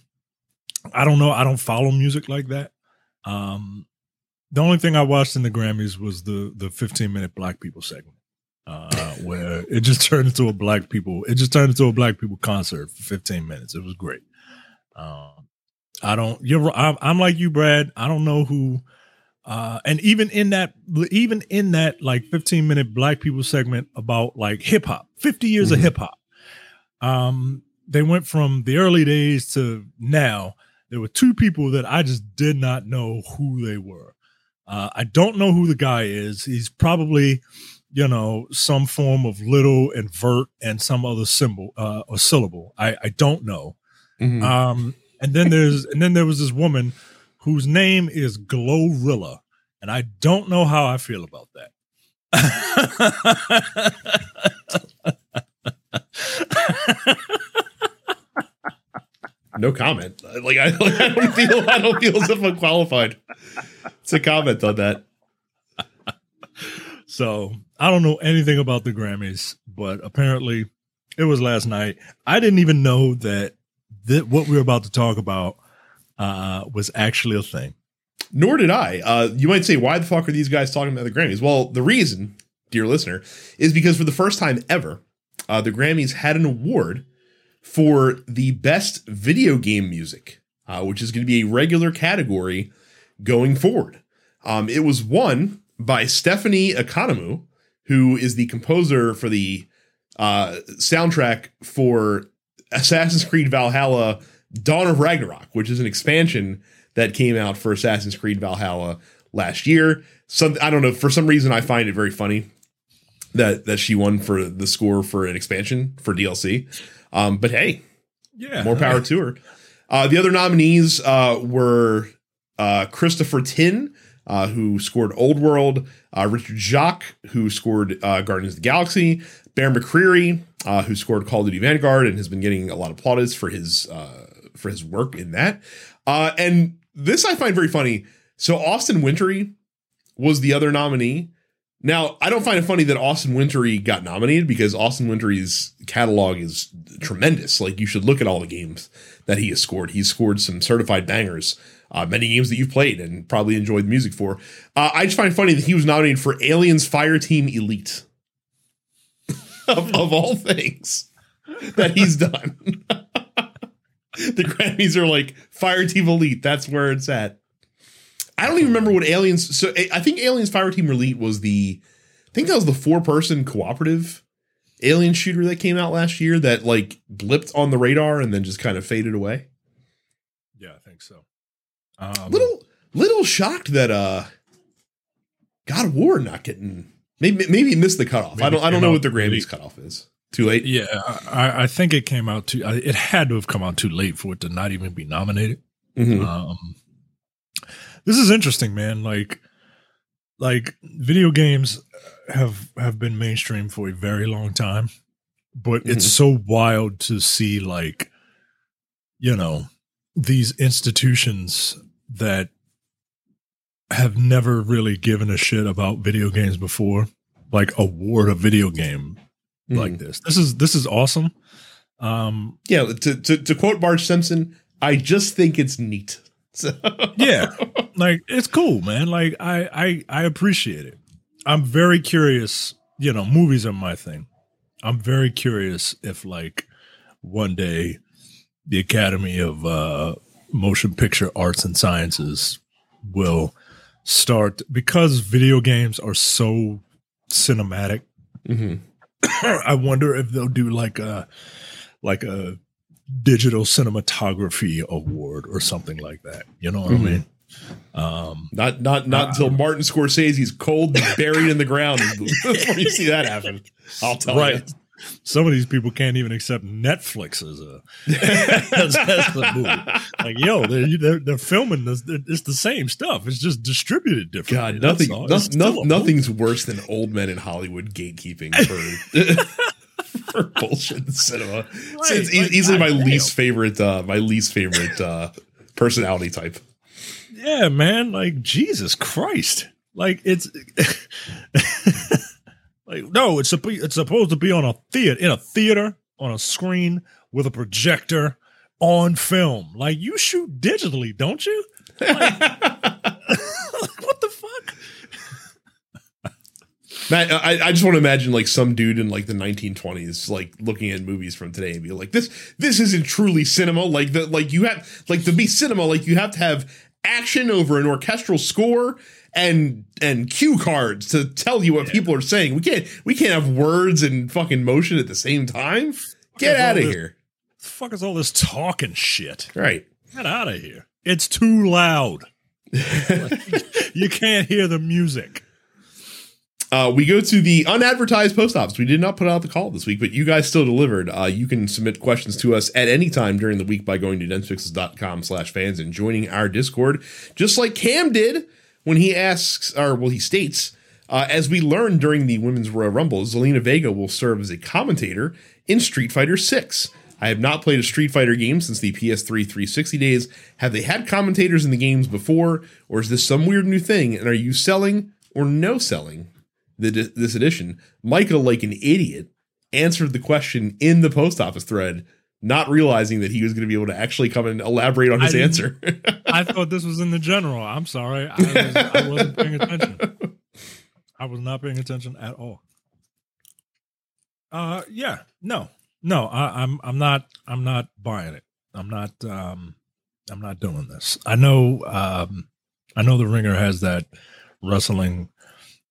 S2: I don't know. I don't follow music like that. Um, the only thing I watched in the Grammys was the the 15 minute Black People segment, uh, where it just turned into a Black people. It just turned into a Black people concert for 15 minutes. It was great. Um, I don't. You're. I'm, I'm like you, Brad. I don't know who. Uh, and even in that, even in that like 15 minute Black people segment about like hip hop, 50 years mm-hmm. of hip hop. Um, they went from the early days to now. There were two people that I just did not know who they were. Uh, I don't know who the guy is. He's probably, you know, some form of little and vert and some other symbol uh, or syllable. I, I don't know. Mm-hmm. Um, and then there's and then there was this woman whose name is Glorilla, and I don't know how I feel about that.
S1: no comment. Like I, like I don't feel I don't feel as if I'm qualified to comment on that.
S2: So I don't know anything about the Grammys, but apparently it was last night. I didn't even know that that what we're about to talk about uh, was actually a thing.
S1: Nor did I. Uh, you might say, why the fuck are these guys talking about the Grammys? Well, the reason, dear listener, is because for the first time ever, uh, the Grammys had an award for the best video game music, uh, which is going to be a regular category going forward. Um, it was won by Stephanie Economou, who is the composer for the uh, soundtrack for Assassin's Creed Valhalla Dawn of Ragnarok, which is an expansion that came out for Assassin's Creed Valhalla last year. Some I don't know, for some reason I find it very funny that that she won for the score for an expansion for DLC. Um, but hey, yeah, more power to her. Uh, the other nominees uh, were uh, Christopher Tin, uh, who scored Old World, uh, Richard Jacques, who scored uh, Guardians of the Galaxy, Bear McCreary, who scored Call of Duty Vanguard and has been getting a lot of plaudits for his for his work in that. and this I find very funny. So Austin Wintory was the other nominee, now, I don't find it funny that Austin Wintory got nominated because Austin Wintory's catalog is tremendous. Like, you should look at all the games that he has scored. He's scored some certified bangers, uh, many games that you've played and probably enjoyed the music for. Uh, I just find it funny that he was nominated for Aliens Fireteam Elite, of, of all things that he's done. the Grammys are like Fire Team Elite. That's where it's at. I don't even remember what Aliens. So I think Aliens Fire Team Elite was the. I think that was the four person cooperative alien shooter that came out last year that like blipped on the radar and then just kind of faded away.
S2: Yeah, I think so.
S1: Um, little little shocked that uh God of War not getting maybe maybe missed the cutoff. I don't I don't know what the Grammys late. cutoff is. Too late.
S2: Yeah, I, I think it came out too. It had to have come out too late for it to not even be nominated. Mm-hmm. Um, this is interesting, man. Like, like video games have have been mainstream for a very long time, but mm-hmm. it's so wild to see like, you know, these institutions that have never really given a shit about video games before, like award a video game mm-hmm. like this. This is this is awesome.
S1: Um, yeah, to, to to quote Marge Simpson, I just think it's neat.
S2: So. yeah, like it's cool, man. Like I, I, I appreciate it. I'm very curious. You know, movies are my thing. I'm very curious if like one day the Academy of uh, Motion Picture Arts and Sciences will start because video games are so cinematic. Mm-hmm. I wonder if they'll do like a like a digital cinematography award or something like that. You know what mm-hmm. I mean?
S1: Um, not not not uh, until Martin Scorsese's cold buried in the ground before you see that happen. I'll tell right. you.
S2: Some of these people can't even accept Netflix as a as, as the movie. Like, yo, they're, they're, they're filming this. It's the same stuff. It's just distributed differently.
S1: God, nothing, no, no, nothing's worse than old men in Hollywood gatekeeping for for bullshit cinema. Right, it's, it's easily my least favorite, uh, my least favorite uh, personality type.
S2: Yeah, man. Like Jesus Christ. Like it's like Like, no, it's it's supposed to be on a theater in a theater on a screen with a projector on film. Like you shoot digitally, don't you? Like, what the fuck?
S1: Matt, I, I just want to imagine like some dude in like the 1920s, like looking at movies from today and be like, "This, this isn't truly cinema." Like the, like you have, like to be cinema, like you have to have action over an orchestral score and and cue cards to tell you what yeah. people are saying. We can't, we can't have words and fucking motion at the same time. Get out of here!
S2: The fuck is all this talking shit?
S1: Right,
S2: get out of here! It's too loud. you can't hear the music.
S1: Uh, we go to the unadvertised post office. We did not put out the call this week, but you guys still delivered. Uh, you can submit questions to us at any time during the week by going to densepixels.com slash fans and joining our Discord, just like Cam did when he asks, or well, he states, uh, as we learned during the Women's Royal Rumble, Zelina Vega will serve as a commentator in Street Fighter 6. I have not played a Street Fighter game since the PS3 360 days. Have they had commentators in the games before, or is this some weird new thing? And are you selling or no selling the, this edition, Michael, like an idiot, answered the question in the post office thread, not realizing that he was going to be able to actually come and elaborate on his I answer.
S2: I thought this was in the general. I'm sorry. I, was, I wasn't paying attention. I was not paying attention at all. Uh, yeah, no, no, I, I'm, I'm not, I'm not buying it. I'm not, um, I'm not doing this. I know, um, I know the ringer has that wrestling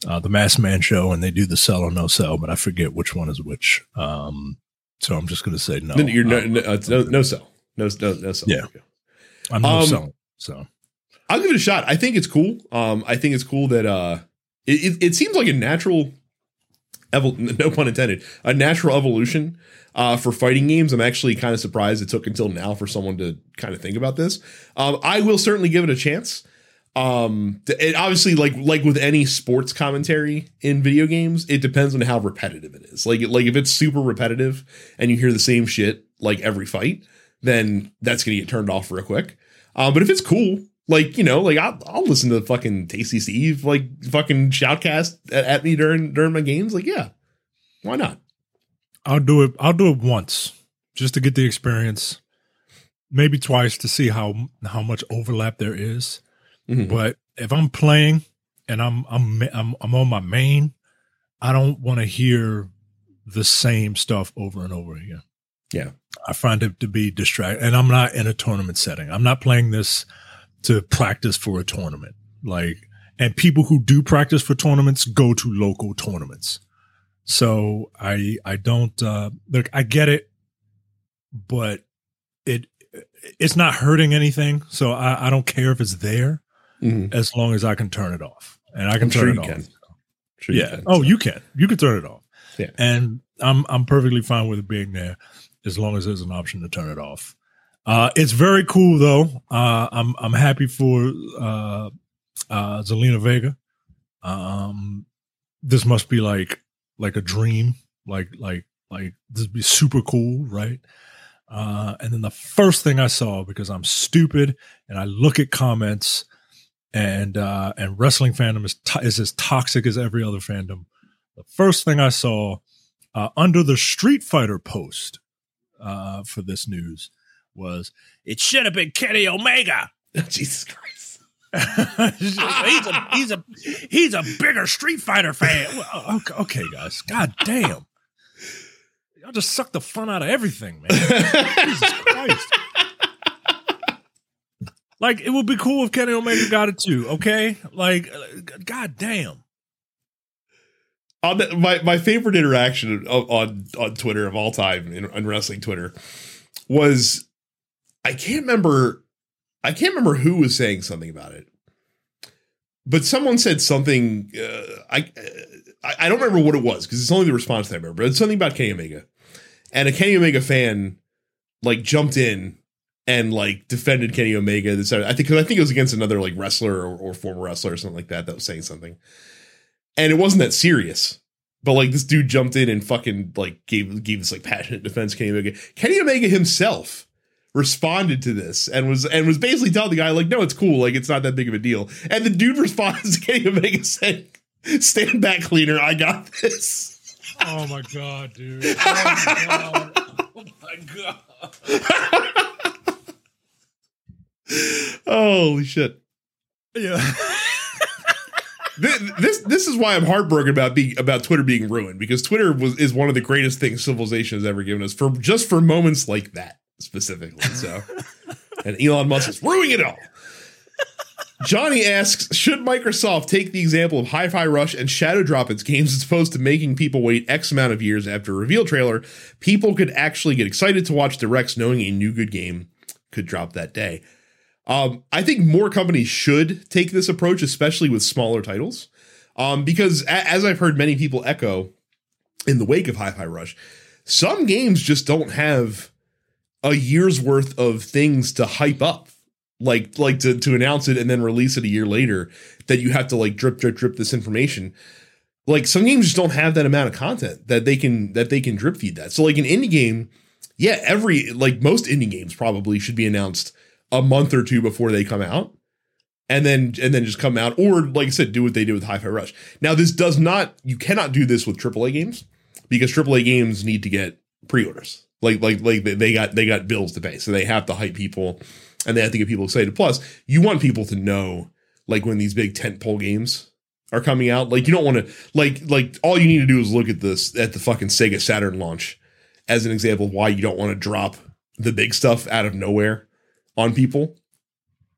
S2: uh, the Masked Man Show, and they do the sell or no sell, but I forget which one is which. Um, so I'm just going to say no.
S1: You're no, no, uh, no, no sell, no, no, no sell.
S2: Yeah, I'm no um, selling. So
S1: I'll give it a shot. I think it's cool. Um, I think it's cool that uh, it, it, it seems like a natural, evol- no pun intended, a natural evolution uh, for fighting games. I'm actually kind of surprised it took until now for someone to kind of think about this. Um, I will certainly give it a chance. Um, it obviously like like with any sports commentary in video games, it depends on how repetitive it is. Like like if it's super repetitive and you hear the same shit like every fight, then that's gonna get turned off real quick. Um, but if it's cool, like you know, like I'll, I'll listen to the fucking Tasty Steve like fucking shoutcast at, at me during during my games. Like yeah, why not?
S2: I'll do it. I'll do it once just to get the experience. Maybe twice to see how how much overlap there is Mm-hmm. But if I'm playing and I'm I'm I'm, I'm on my main, I don't want to hear the same stuff over and over again.
S1: Yeah.
S2: I find it to be distracting. And I'm not in a tournament setting. I'm not playing this to practice for a tournament. Like, and people who do practice for tournaments go to local tournaments. So I I don't uh look I get it, but it it's not hurting anything. So I, I don't care if it's there mm-hmm. as long as I can turn it off. And I can turn it off. Can. Sure yeah. Can, oh, you can. You can turn it off.
S1: Yeah.
S2: And I'm I'm perfectly fine with it being there as long as there's an option to turn it off. Uh, it's very cool though. Uh, I'm I'm happy for uh, uh, Zelina Vega. Um, this must be like like a dream. Like like like this would be super cool, right? Uh, and then the first thing I saw because I'm stupid and I look at comments and uh, and wrestling fandom is to- is as toxic as every other fandom. The first thing I saw uh, under the Street Fighter post uh, for this news was it should have been Kenny Omega.
S1: Jesus Christ.
S2: he's a he's a he's a bigger Street Fighter fan. Well, okay, okay, guys. God damn. Y'all just suck the fun out of everything, man. Jesus Christ. Like it would be cool if Kenny Omega got it too. Okay, like, god damn.
S1: On the, my my favorite interaction on on Twitter of all time in, in wrestling Twitter was I can't remember I can't remember who was saying something about it, but someone said something. Uh, I, I, I don't remember what it was because it's only the response that I remember. But it's something about Kenny Omega, and a Kenny Omega fan like jumped in and like defended Kenny Omega. This I think I think it was against another like wrestler or, or, former wrestler or something like that that was saying something, and it wasn't that serious. But like this dude jumped in and fucking like gave gave this like passionate defense Kenny Omega. Kenny Omega himself responded to this and was and was basically telling the guy like, no, it's cool, like it's not that big of a deal. And the dude responds to Kenny Omega saying, "Stand back, cleaner, I got this."
S2: oh my god, dude! Oh my god! Oh my god!
S1: Holy shit!
S2: Yeah.
S1: this, this this is why I'm heartbroken about being about Twitter being ruined because Twitter was is one of the greatest things civilization has ever given us for just for moments like that specifically. So, and Elon Musk is ruining it all. Johnny asks, should Microsoft take the example of Hi-Fi Rush and Shadow Drop its games as opposed to making people wait X amount of years after a reveal trailer? People could actually get excited to watch directs knowing a new good game could drop that day. Um, I think more companies should take this approach, especially with smaller titles, um, because a- as I've heard many people echo in the wake of Hi-Fi Rush, some games just don't have a year's worth of things to hype up, like like to to announce it and then release it a year later. That you have to like drip drip drip this information. Like some games just don't have that amount of content that they can that they can drip feed that. So like an indie game, yeah, every like most indie games probably should be announced a month or two before they come out and then and then just come out or like i said do what they did with hi-fi rush. Now this does not you cannot do this with aaa games because aaa games need to get pre-orders. Like like like they got they got bills to pay. So they have to hype people and they have to get people excited. Plus you want people to know like when these big tent pole games are coming out. Like you don't want to like like all you need to do is look at this at the fucking sega saturn launch as an example of why you don't want to drop the big stuff out of nowhere on people.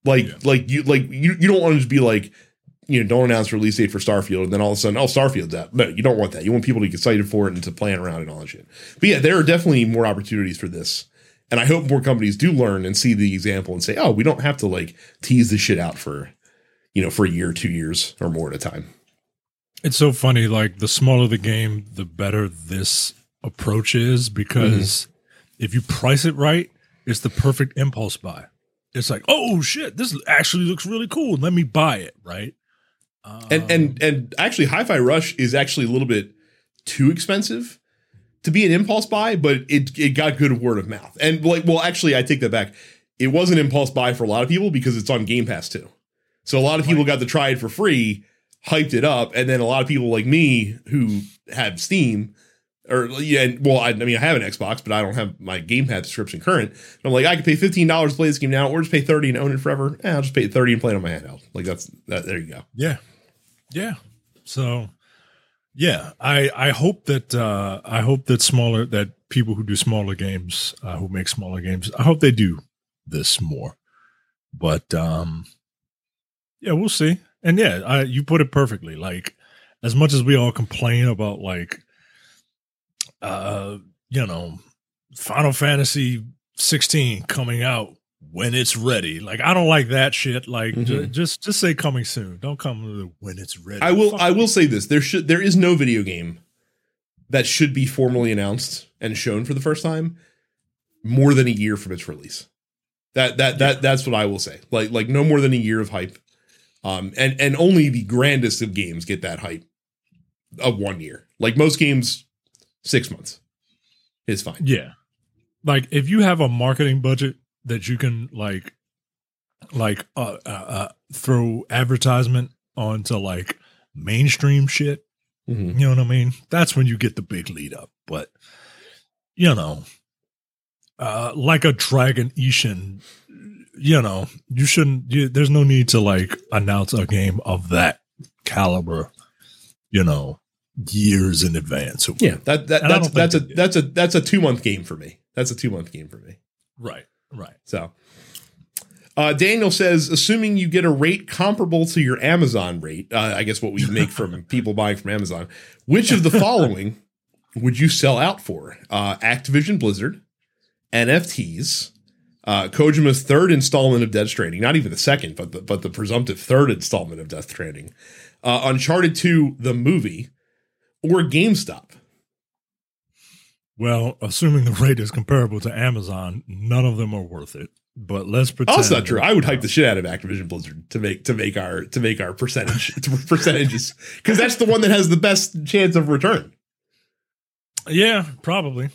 S1: Like yeah. like you like you, you don't want to just be like, you know, don't announce release date for Starfield and then all of a sudden, oh, Starfield's out. No, you don't want that. You want people to get excited for it and to plan around and all that shit. But yeah, there are definitely more opportunities for this. And I hope more companies do learn and see the example and say, oh, we don't have to like tease this shit out for, you know, for a year, two years or more at a time.
S2: It's so funny. Like the smaller the game, the better this approach is because mm-hmm. if you price it right, it's the perfect impulse buy. It's like, oh shit, this actually looks really cool. Let me buy it, right?
S1: Um, and and and actually, Hi-Fi Rush is actually a little bit too expensive to be an impulse buy, but it it got good word of mouth. And like, well, actually, I take that back. It was an impulse buy for a lot of people because it's on Game Pass too. So a lot of people got to try it for free, hyped it up, and then a lot of people like me who have Steam or yeah, well, I, I, mean, I have an Xbox, but I don't have my Game Pass subscription current. And I'm like, I could pay fifteen dollars to play this game now, or just pay thirty and own it forever. Eh, I'll just pay thirty and play it on my handheld. Like that's that. There you go.
S2: Yeah, yeah. So, yeah, I I hope that uh I hope that smaller that people who do smaller games, uh, who make smaller games, I hope they do this more. But um, yeah, we'll see. And yeah, I, you put it perfectly. Like as much as we all complain about like uh, you know, Final Fantasy 16 coming out when it's ready. Like I don't like that shit. Like mm-hmm. j- just just say coming soon. Don't come when it's ready.
S1: I will Fuck I will say this. There should there is no video game that should be formally announced and shown for the first time more than a year from its release. That that that that's what I will say. Like like no more than a year of hype. Um and and only the grandest of games get that hype of one year. Like most games six months is fine.
S2: Yeah. Like if you have a marketing budget that you can like like uh, uh, uh throw advertisement onto like mainstream shit, mm-hmm. you know what I mean? That's when you get the big lead up. But you know, uh like a Dragon Ishin, you know, you shouldn't you, there's no need to like announce a game of that caliber, you know, years in advance.
S1: Yeah, that, that that's that's a that's a that's a two month game for me. That's a two month game for me.
S2: Right, right.
S1: So, uh, Daniel says, assuming you get a rate comparable to your Amazon rate, uh, I guess what we make from people buying from Amazon, which of the following would you sell out for? Uh, Activision Blizzard, NFTs, uh, Kojima's third installment of Death Stranding, not even the second, but the, but the presumptive third installment of Death Stranding, uh, Uncharted 2, the movie, or GameStop?
S2: Well, assuming the rate is comparable to Amazon, none of them are worth it. But let's pretend.
S1: Oh, that's not true. I would hype the shit out of Activision Blizzard to make to make our to make our percentage percentages because that's the one that has the best chance of return.
S2: Yeah, probably.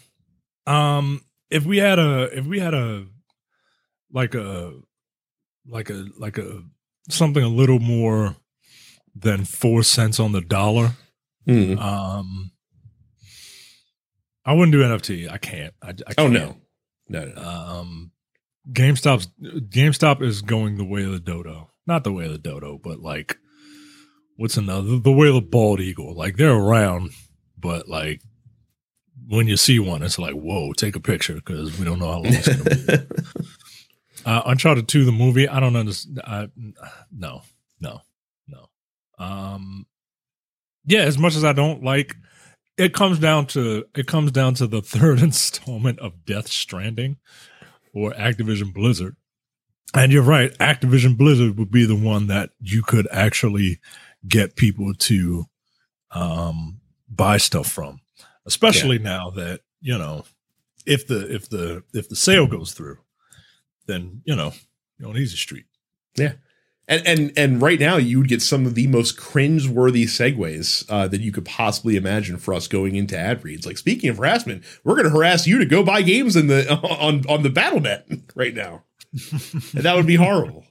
S2: Um, if we had a if we had a like a like a like a something a little more than four cents on the dollar
S1: Mm.
S2: Um, I wouldn't do NFT. I can't. I, I can't.
S1: Oh no, no, no.
S2: Um, GameStop's GameStop is going the way of the dodo. Not the way of the dodo, but like what's another the way of the bald eagle. Like they're around, but like when you see one, it's like whoa, take a picture because we don't know how long it's gonna be. uh, Uncharted Two, the movie. I don't understand. I, no, no, no. Um, yeah, as much as I don't like, it comes down to it comes down to the third installment of Death Stranding or Activision Blizzard. And you're right, Activision Blizzard would be the one that you could actually get people to um, buy stuff from, especially yeah. now that you know if the if the if the sale goes through, then you know you're on easy street.
S1: Yeah. And, and and right now you would get some of the most cringe-worthy segues uh, that you could possibly imagine for us going into ad reads. Like speaking of harassment, we're going to harass you to go buy games in the on on the BattleNet right now, and that would be horrible.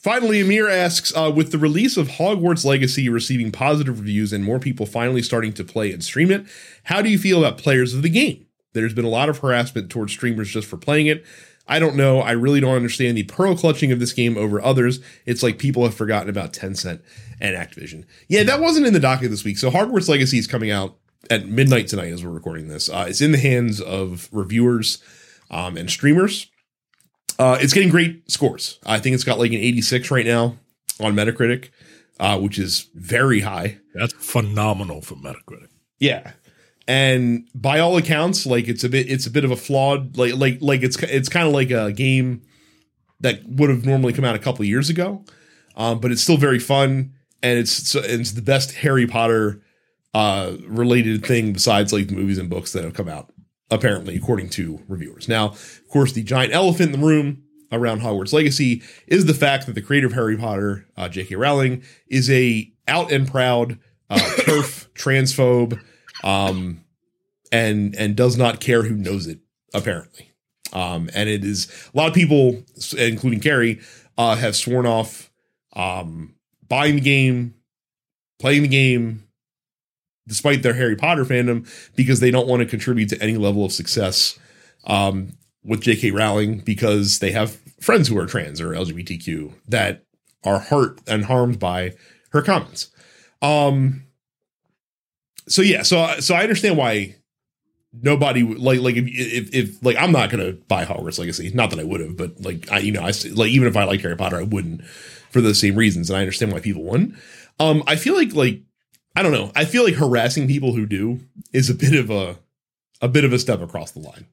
S1: Finally, Amir asks, uh, with the release of Hogwarts Legacy receiving positive reviews and more people finally starting to play and stream it, how do you feel about players of the game? There's been a lot of harassment towards streamers just for playing it. I don't know. I really don't understand the pearl clutching of this game over others. It's like people have forgotten about Tencent and Activision. Yeah, that wasn't in the docket this week. So Hogwarts Legacy is coming out at midnight tonight as we're recording this. Uh, it's in the hands of reviewers um, and streamers. Uh, it's getting great scores. I think it's got like an 86 right now on Metacritic, uh, which is very high.
S2: That's phenomenal for Metacritic.
S1: Yeah, and by all accounts, like it's a bit, it's a bit of a flawed, like like like it's it's kind of like a game that would have normally come out a couple years ago, um, but it's still very fun, and it's it's the best Harry Potter uh, related thing besides like the movies and books that have come out apparently, according to reviewers. Now, of course, the giant elephant in the room around Hogwarts Legacy is the fact that the creator of Harry Potter, uh, J.K. Rowling, is a out and proud uh, TERF transphobe, um, and and does not care who knows it. Apparently, um, and it is a lot of people, including Carrie, uh, have sworn off um, buying the game, playing the game, despite their Harry Potter fandom, because they don't want to contribute to any level of success um, with J.K. Rowling because they have friends who are trans or LGBTQ that are hurt and harmed by her comments. Um, so yeah, so so I understand why nobody like like if if, if like I'm not gonna buy Hogwarts Legacy. Not that I would have, but like I you know I like even if I like Harry Potter, I wouldn't for the same reasons, and I understand why people wouldn't. Um, I feel like like I don't know. I feel like harassing people who do is a bit of a a bit of a step across the line.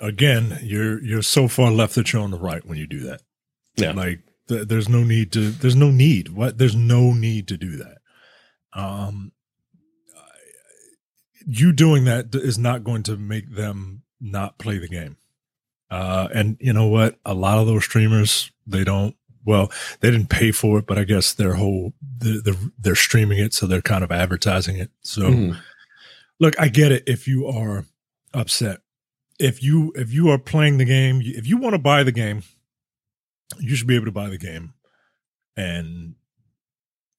S2: Again, you're you're so far left that you're on the right when you do that. Yeah, like th- there's no need to. There's no need. What? There's no need to do that. Um, you doing that is not going to make them not play the game. Uh, and you know what? A lot of those streamers they don't well, they didn't pay for it, but I guess their whole they're, they're streaming it, so they're kind of advertising it. So, mm. look, I get it. If you are upset, if you if you are playing the game, if you want to buy the game, you should be able to buy the game, and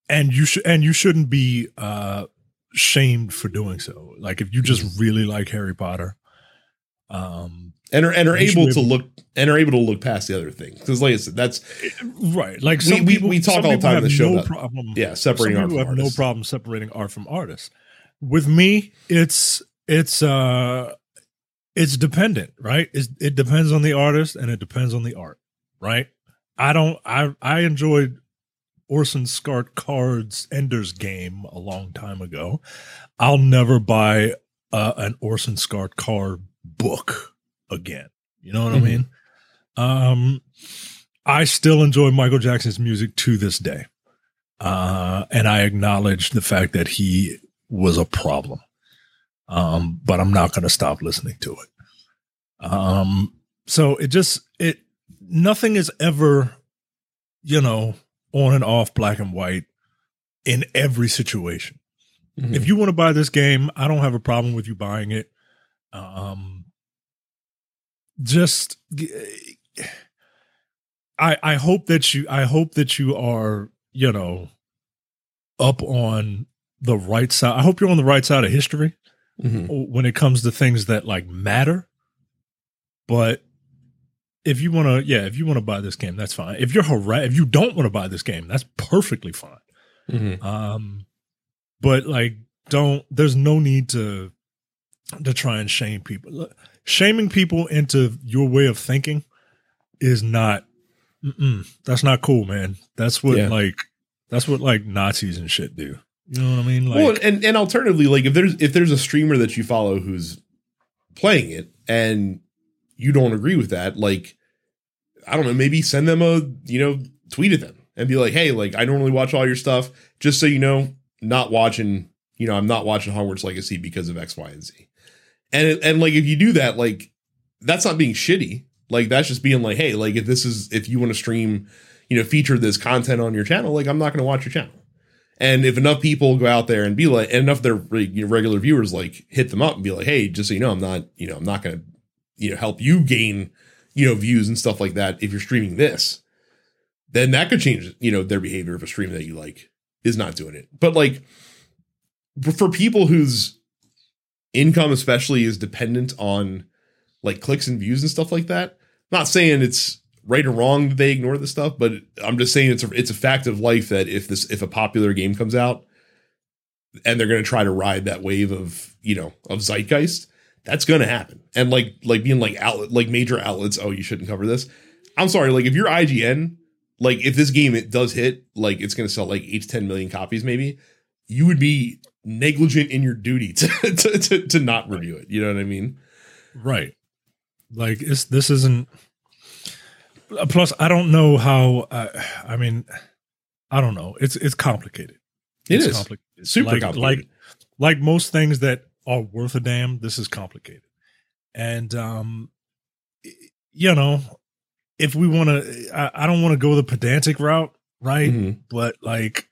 S2: and you should and you shouldn't be uh shamed for doing so. Like if you just mm-hmm. really like Harry Potter,
S1: um, and are and are able to look and are able to look past the other things because like I said that's
S2: right like
S1: we, people, we, we talk all the time in the show no about, problem yeah separating art from
S2: have
S1: artists.
S2: no problem separating art from artists with me it's it's uh it's dependent right it's, it depends on the artist and it depends on the art right i don't i i enjoyed orson scott card's ender's game a long time ago i'll never buy uh, an orson scott card book again. You know what mm-hmm. I mean? Um, I still enjoy Michael Jackson's music to this day. Uh, and I acknowledge the fact that he was a problem. Um, but I'm not going to stop listening to it. Um, so it just, it, nothing is ever, you know, on and off black and white in every situation. Mm-hmm. If you want to buy this game, I don't have a problem with you buying it. Um, just I I hope that you I hope that you are, you know, up on the right side. I hope you're on the right side of history mm-hmm. when it comes to things that like matter. But if you want to, yeah, if you want to buy this game, that's fine. If you're harass, if you don't want to buy this game, that's perfectly fine. Mm-hmm. Um, but like, don't. There's no need to to try and shame people. Shaming people into your way of thinking is not. that's not cool, man. That's what yeah. like. That's what like Nazis and shit do. You know what I mean?
S1: Like, well, and and alternatively, like if there's if there's a streamer that you follow who's playing it and you don't agree with that, like I don't know, maybe send them a you know tweet at them and be like, hey, like I normally watch all your stuff, just so you know, not watching, you know, I'm not watching Hogwarts Legacy because of X, Y, and Z. And and like if you do that, like that's not being shitty. Like that's just being like, hey, like if this is if you want to stream, you know, feature this content on your channel, like I'm not going to watch your channel. And if enough people go out there and be like, and enough their regular viewers like hit them up and be like, hey, just so you know, I'm not, you know, I'm not going to, you know, help you gain, you know, views and stuff like that if you're streaming this, then that could change, you know, their behavior if a stream that you like is not doing it. But like for people whose income especially is dependent on like clicks and views and stuff like that, I'm not saying it's right or wrong that they ignore this stuff, but I'm just saying it's a, it's a fact of life that if this if a popular game comes out and they're going to try to ride that wave of you know of zeitgeist, that's going to happen. And like like being like outlet like major outlets, oh you shouldn't cover this. I'm sorry, like if you're IGN, like if this game it does hit, like it's going to sell like eight to ten million copies, maybe you would be negligent in your duty to to, to, to not review it. You know what I mean?
S2: Right. Like it's this isn't plus i don't know how uh, i mean i don't know it's it's complicated
S1: It it's is complicated super
S2: like,
S1: complicated
S2: like like most things that are worth a damn this is complicated and um you know if we want to I, I, don't want to go the pedantic route right mm-hmm. but like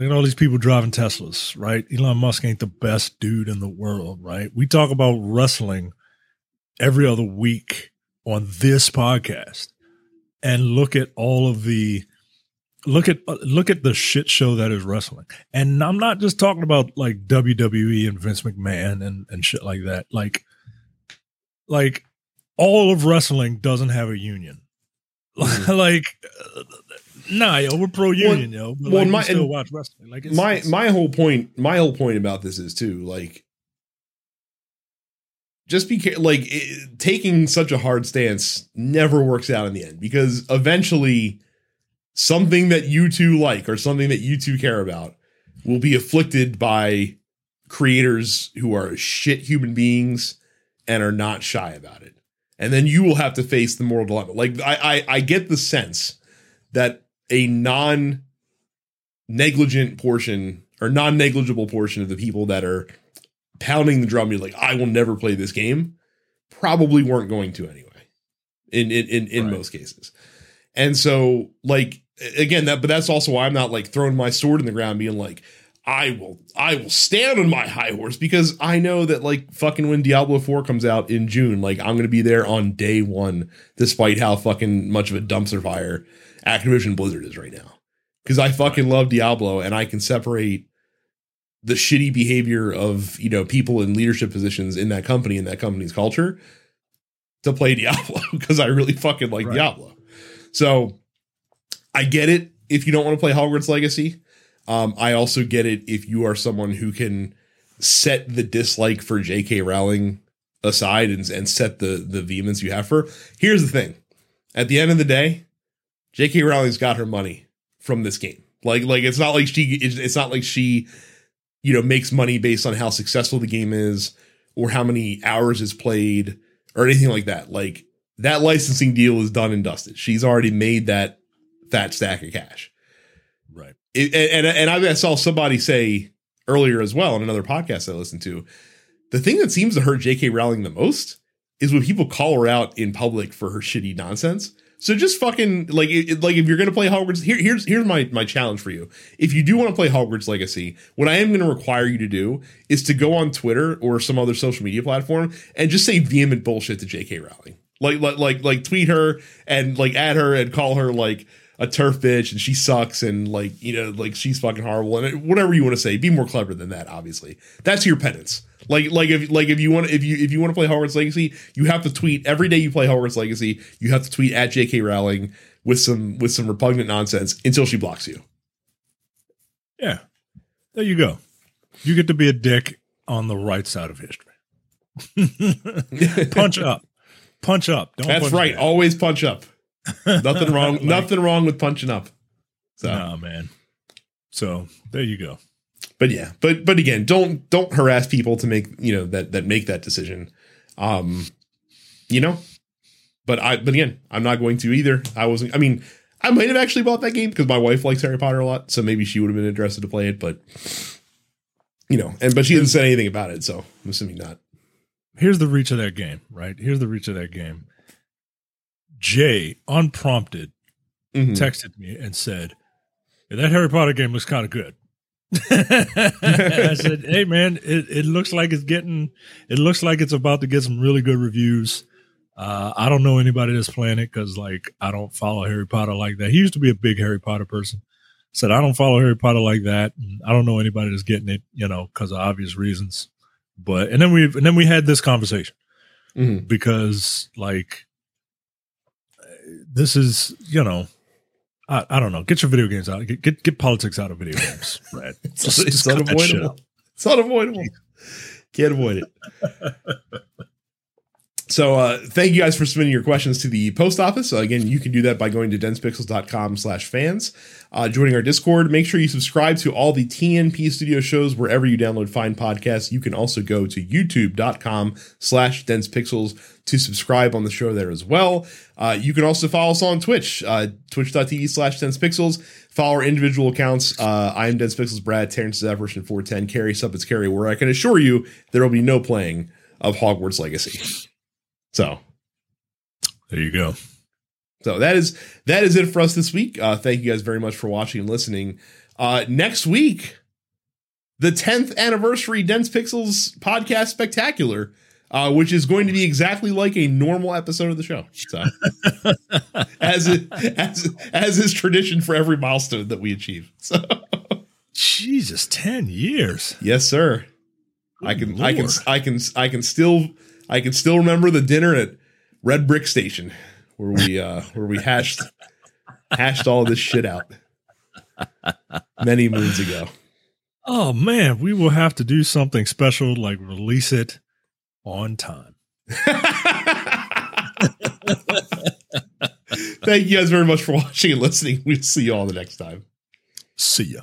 S2: Look at all these people driving Teslas, right? Elon Musk ain't the best dude in the world, right? We talk about wrestling every other week on this podcast and look at all of the look at uh, look at the shit show that is wrestling. And I'm not just talking about like WWE and Vince McMahon and and shit like that. Like like all of wrestling doesn't have a union. Mm-hmm. like uh, nah, yo, we're pro union, well, yo. But well, like, my, still watch wrestling. Like
S1: it's, my
S2: it's,
S1: my whole point my whole point about this is too like just be like it, taking such a hard stance never works out in the end because eventually something that you two like or something that you two care about will be afflicted by creators who are shit human beings and are not shy about it and then you will have to face the moral dilemma like i i, I get the sense that a non negligent portion or non negligible portion of the people that are pounding the drum, you're like, I will never play this game, probably weren't going to anyway. In in in, in right. most cases. And so, like, again, that but that's also why I'm not like throwing my sword in the ground, being like, I will I will stand on my high horse because I know that like fucking when Diablo 4 comes out in June, like I'm gonna be there on day one, despite how fucking much of a dumpster fire Activision Blizzard is right now. Because I fucking love Diablo and I can separate the shitty behavior of you know people in leadership positions in that company in that company's culture to play Diablo because I really fucking like right. Diablo. So I get it if you don't want to play Hogwarts Legacy. Um, I also get it if you are someone who can set the dislike for J.K. Rowling aside and, and set the the vehemence you have for. Here's the thing: at the end of the day, J.K. Rowling's got her money from this game. Like like it's not like she it's, it's not like she you know, makes money based on how successful the game is or how many hours is played or anything like that. Like that licensing deal is done and dusted. She's already made that fat stack of cash.
S2: Right.
S1: It, and and I saw somebody say earlier as well in another podcast I listened to, the thing that seems to hurt J.K. Rowling the most is when people call her out in public for her shitty nonsense. So just fucking like it, like if you're gonna play Hogwarts, here, here's here's my my challenge for you. If you do want to play Hogwarts Legacy, what I am going to require you to do is to go on Twitter or some other social media platform and just say vehement bullshit to J.K. Rowling. Like like like like tweet her and like add her and call her like a TERF bitch and she sucks and like you know like she's fucking horrible and whatever you want to say. Be more clever than that obviously. That's your penance. Like like if like if you want if you if you want to play Hogwarts Legacy you have to tweet every day you play Hogwarts Legacy you have to tweet at J.K. Rowling with some with some repugnant nonsense until she blocks you.
S2: Yeah. There you go. You get to be a dick on the right side of history. Punch up punch up
S1: Don't that's right down. always punch up nothing wrong. like, nothing wrong with punching up.
S2: So, nah, man. So there you go.
S1: But yeah, but but again, don't don't harass people to make you know that that make that decision. Um, you know, but I but again, I'm not going to either. I wasn't. I mean, I might have actually bought that game because my wife likes Harry Potter a lot, so maybe she would have been interested to play it. But you know, and but she didn't say anything about it, so I'm assuming not.
S2: Here's the reach of that game, right? Here's the reach of that game. Jay, unprompted, mm-hmm. texted me and said, hey, "That Harry Potter game looks kind of good." I said, "Hey, man, it, it looks like it's getting. It looks like it's about to get some really good reviews." Uh, I don't know anybody that's playing it because, like, I don't follow Harry Potter like that. He used to be a big Harry Potter person. Said I don't follow Harry Potter like that. I don't know anybody that's getting it, you know, because of obvious reasons. But and then we and then we had this conversation mm-hmm. because, like, this is you know I, I, don't know. Get your video games out. Get get, get politics out of video games, Brad.
S1: it's, just, it's unavoidable. It's unavoidable. Can't avoid it. So uh, thank you guys for submitting your questions to the post office. Uh, again, you can do that by going to densepixels.com slash fans, uh, joining our Discord. Make sure you subscribe to all the TNP studio shows wherever you download fine podcasts. You can also go to youtube.com slash densepixels to subscribe on the show there as well. Uh, you can also follow us on Twitch, uh, twitch.tv slash densepixels. Follow our individual accounts. Uh, I am densepixels, Brad, Terrence Everson 410, Carrie Suppets Carrie, where I can assure you there will be no playing of Hogwarts Legacy. So
S2: there you go.
S1: So that is that is it for us this week. Uh, thank you guys very much for watching and listening. Uh, next week, the 10th anniversary Dense Pixels podcast spectacular, uh, which is going to be exactly like a normal episode of the show. So, as it, as as is tradition for every milestone that we achieve. So,
S2: Jesus, 10 years.
S1: Yes, sir. Good I can Lord. I can I can I can still I can still remember the dinner at Red Brick Station where we uh where we hashed hashed all this shit out many moons ago.
S2: Oh man, we will have to do something special like release it on time.
S1: Thank you guys very much for watching and listening. We'll see you all the next time.
S2: See ya.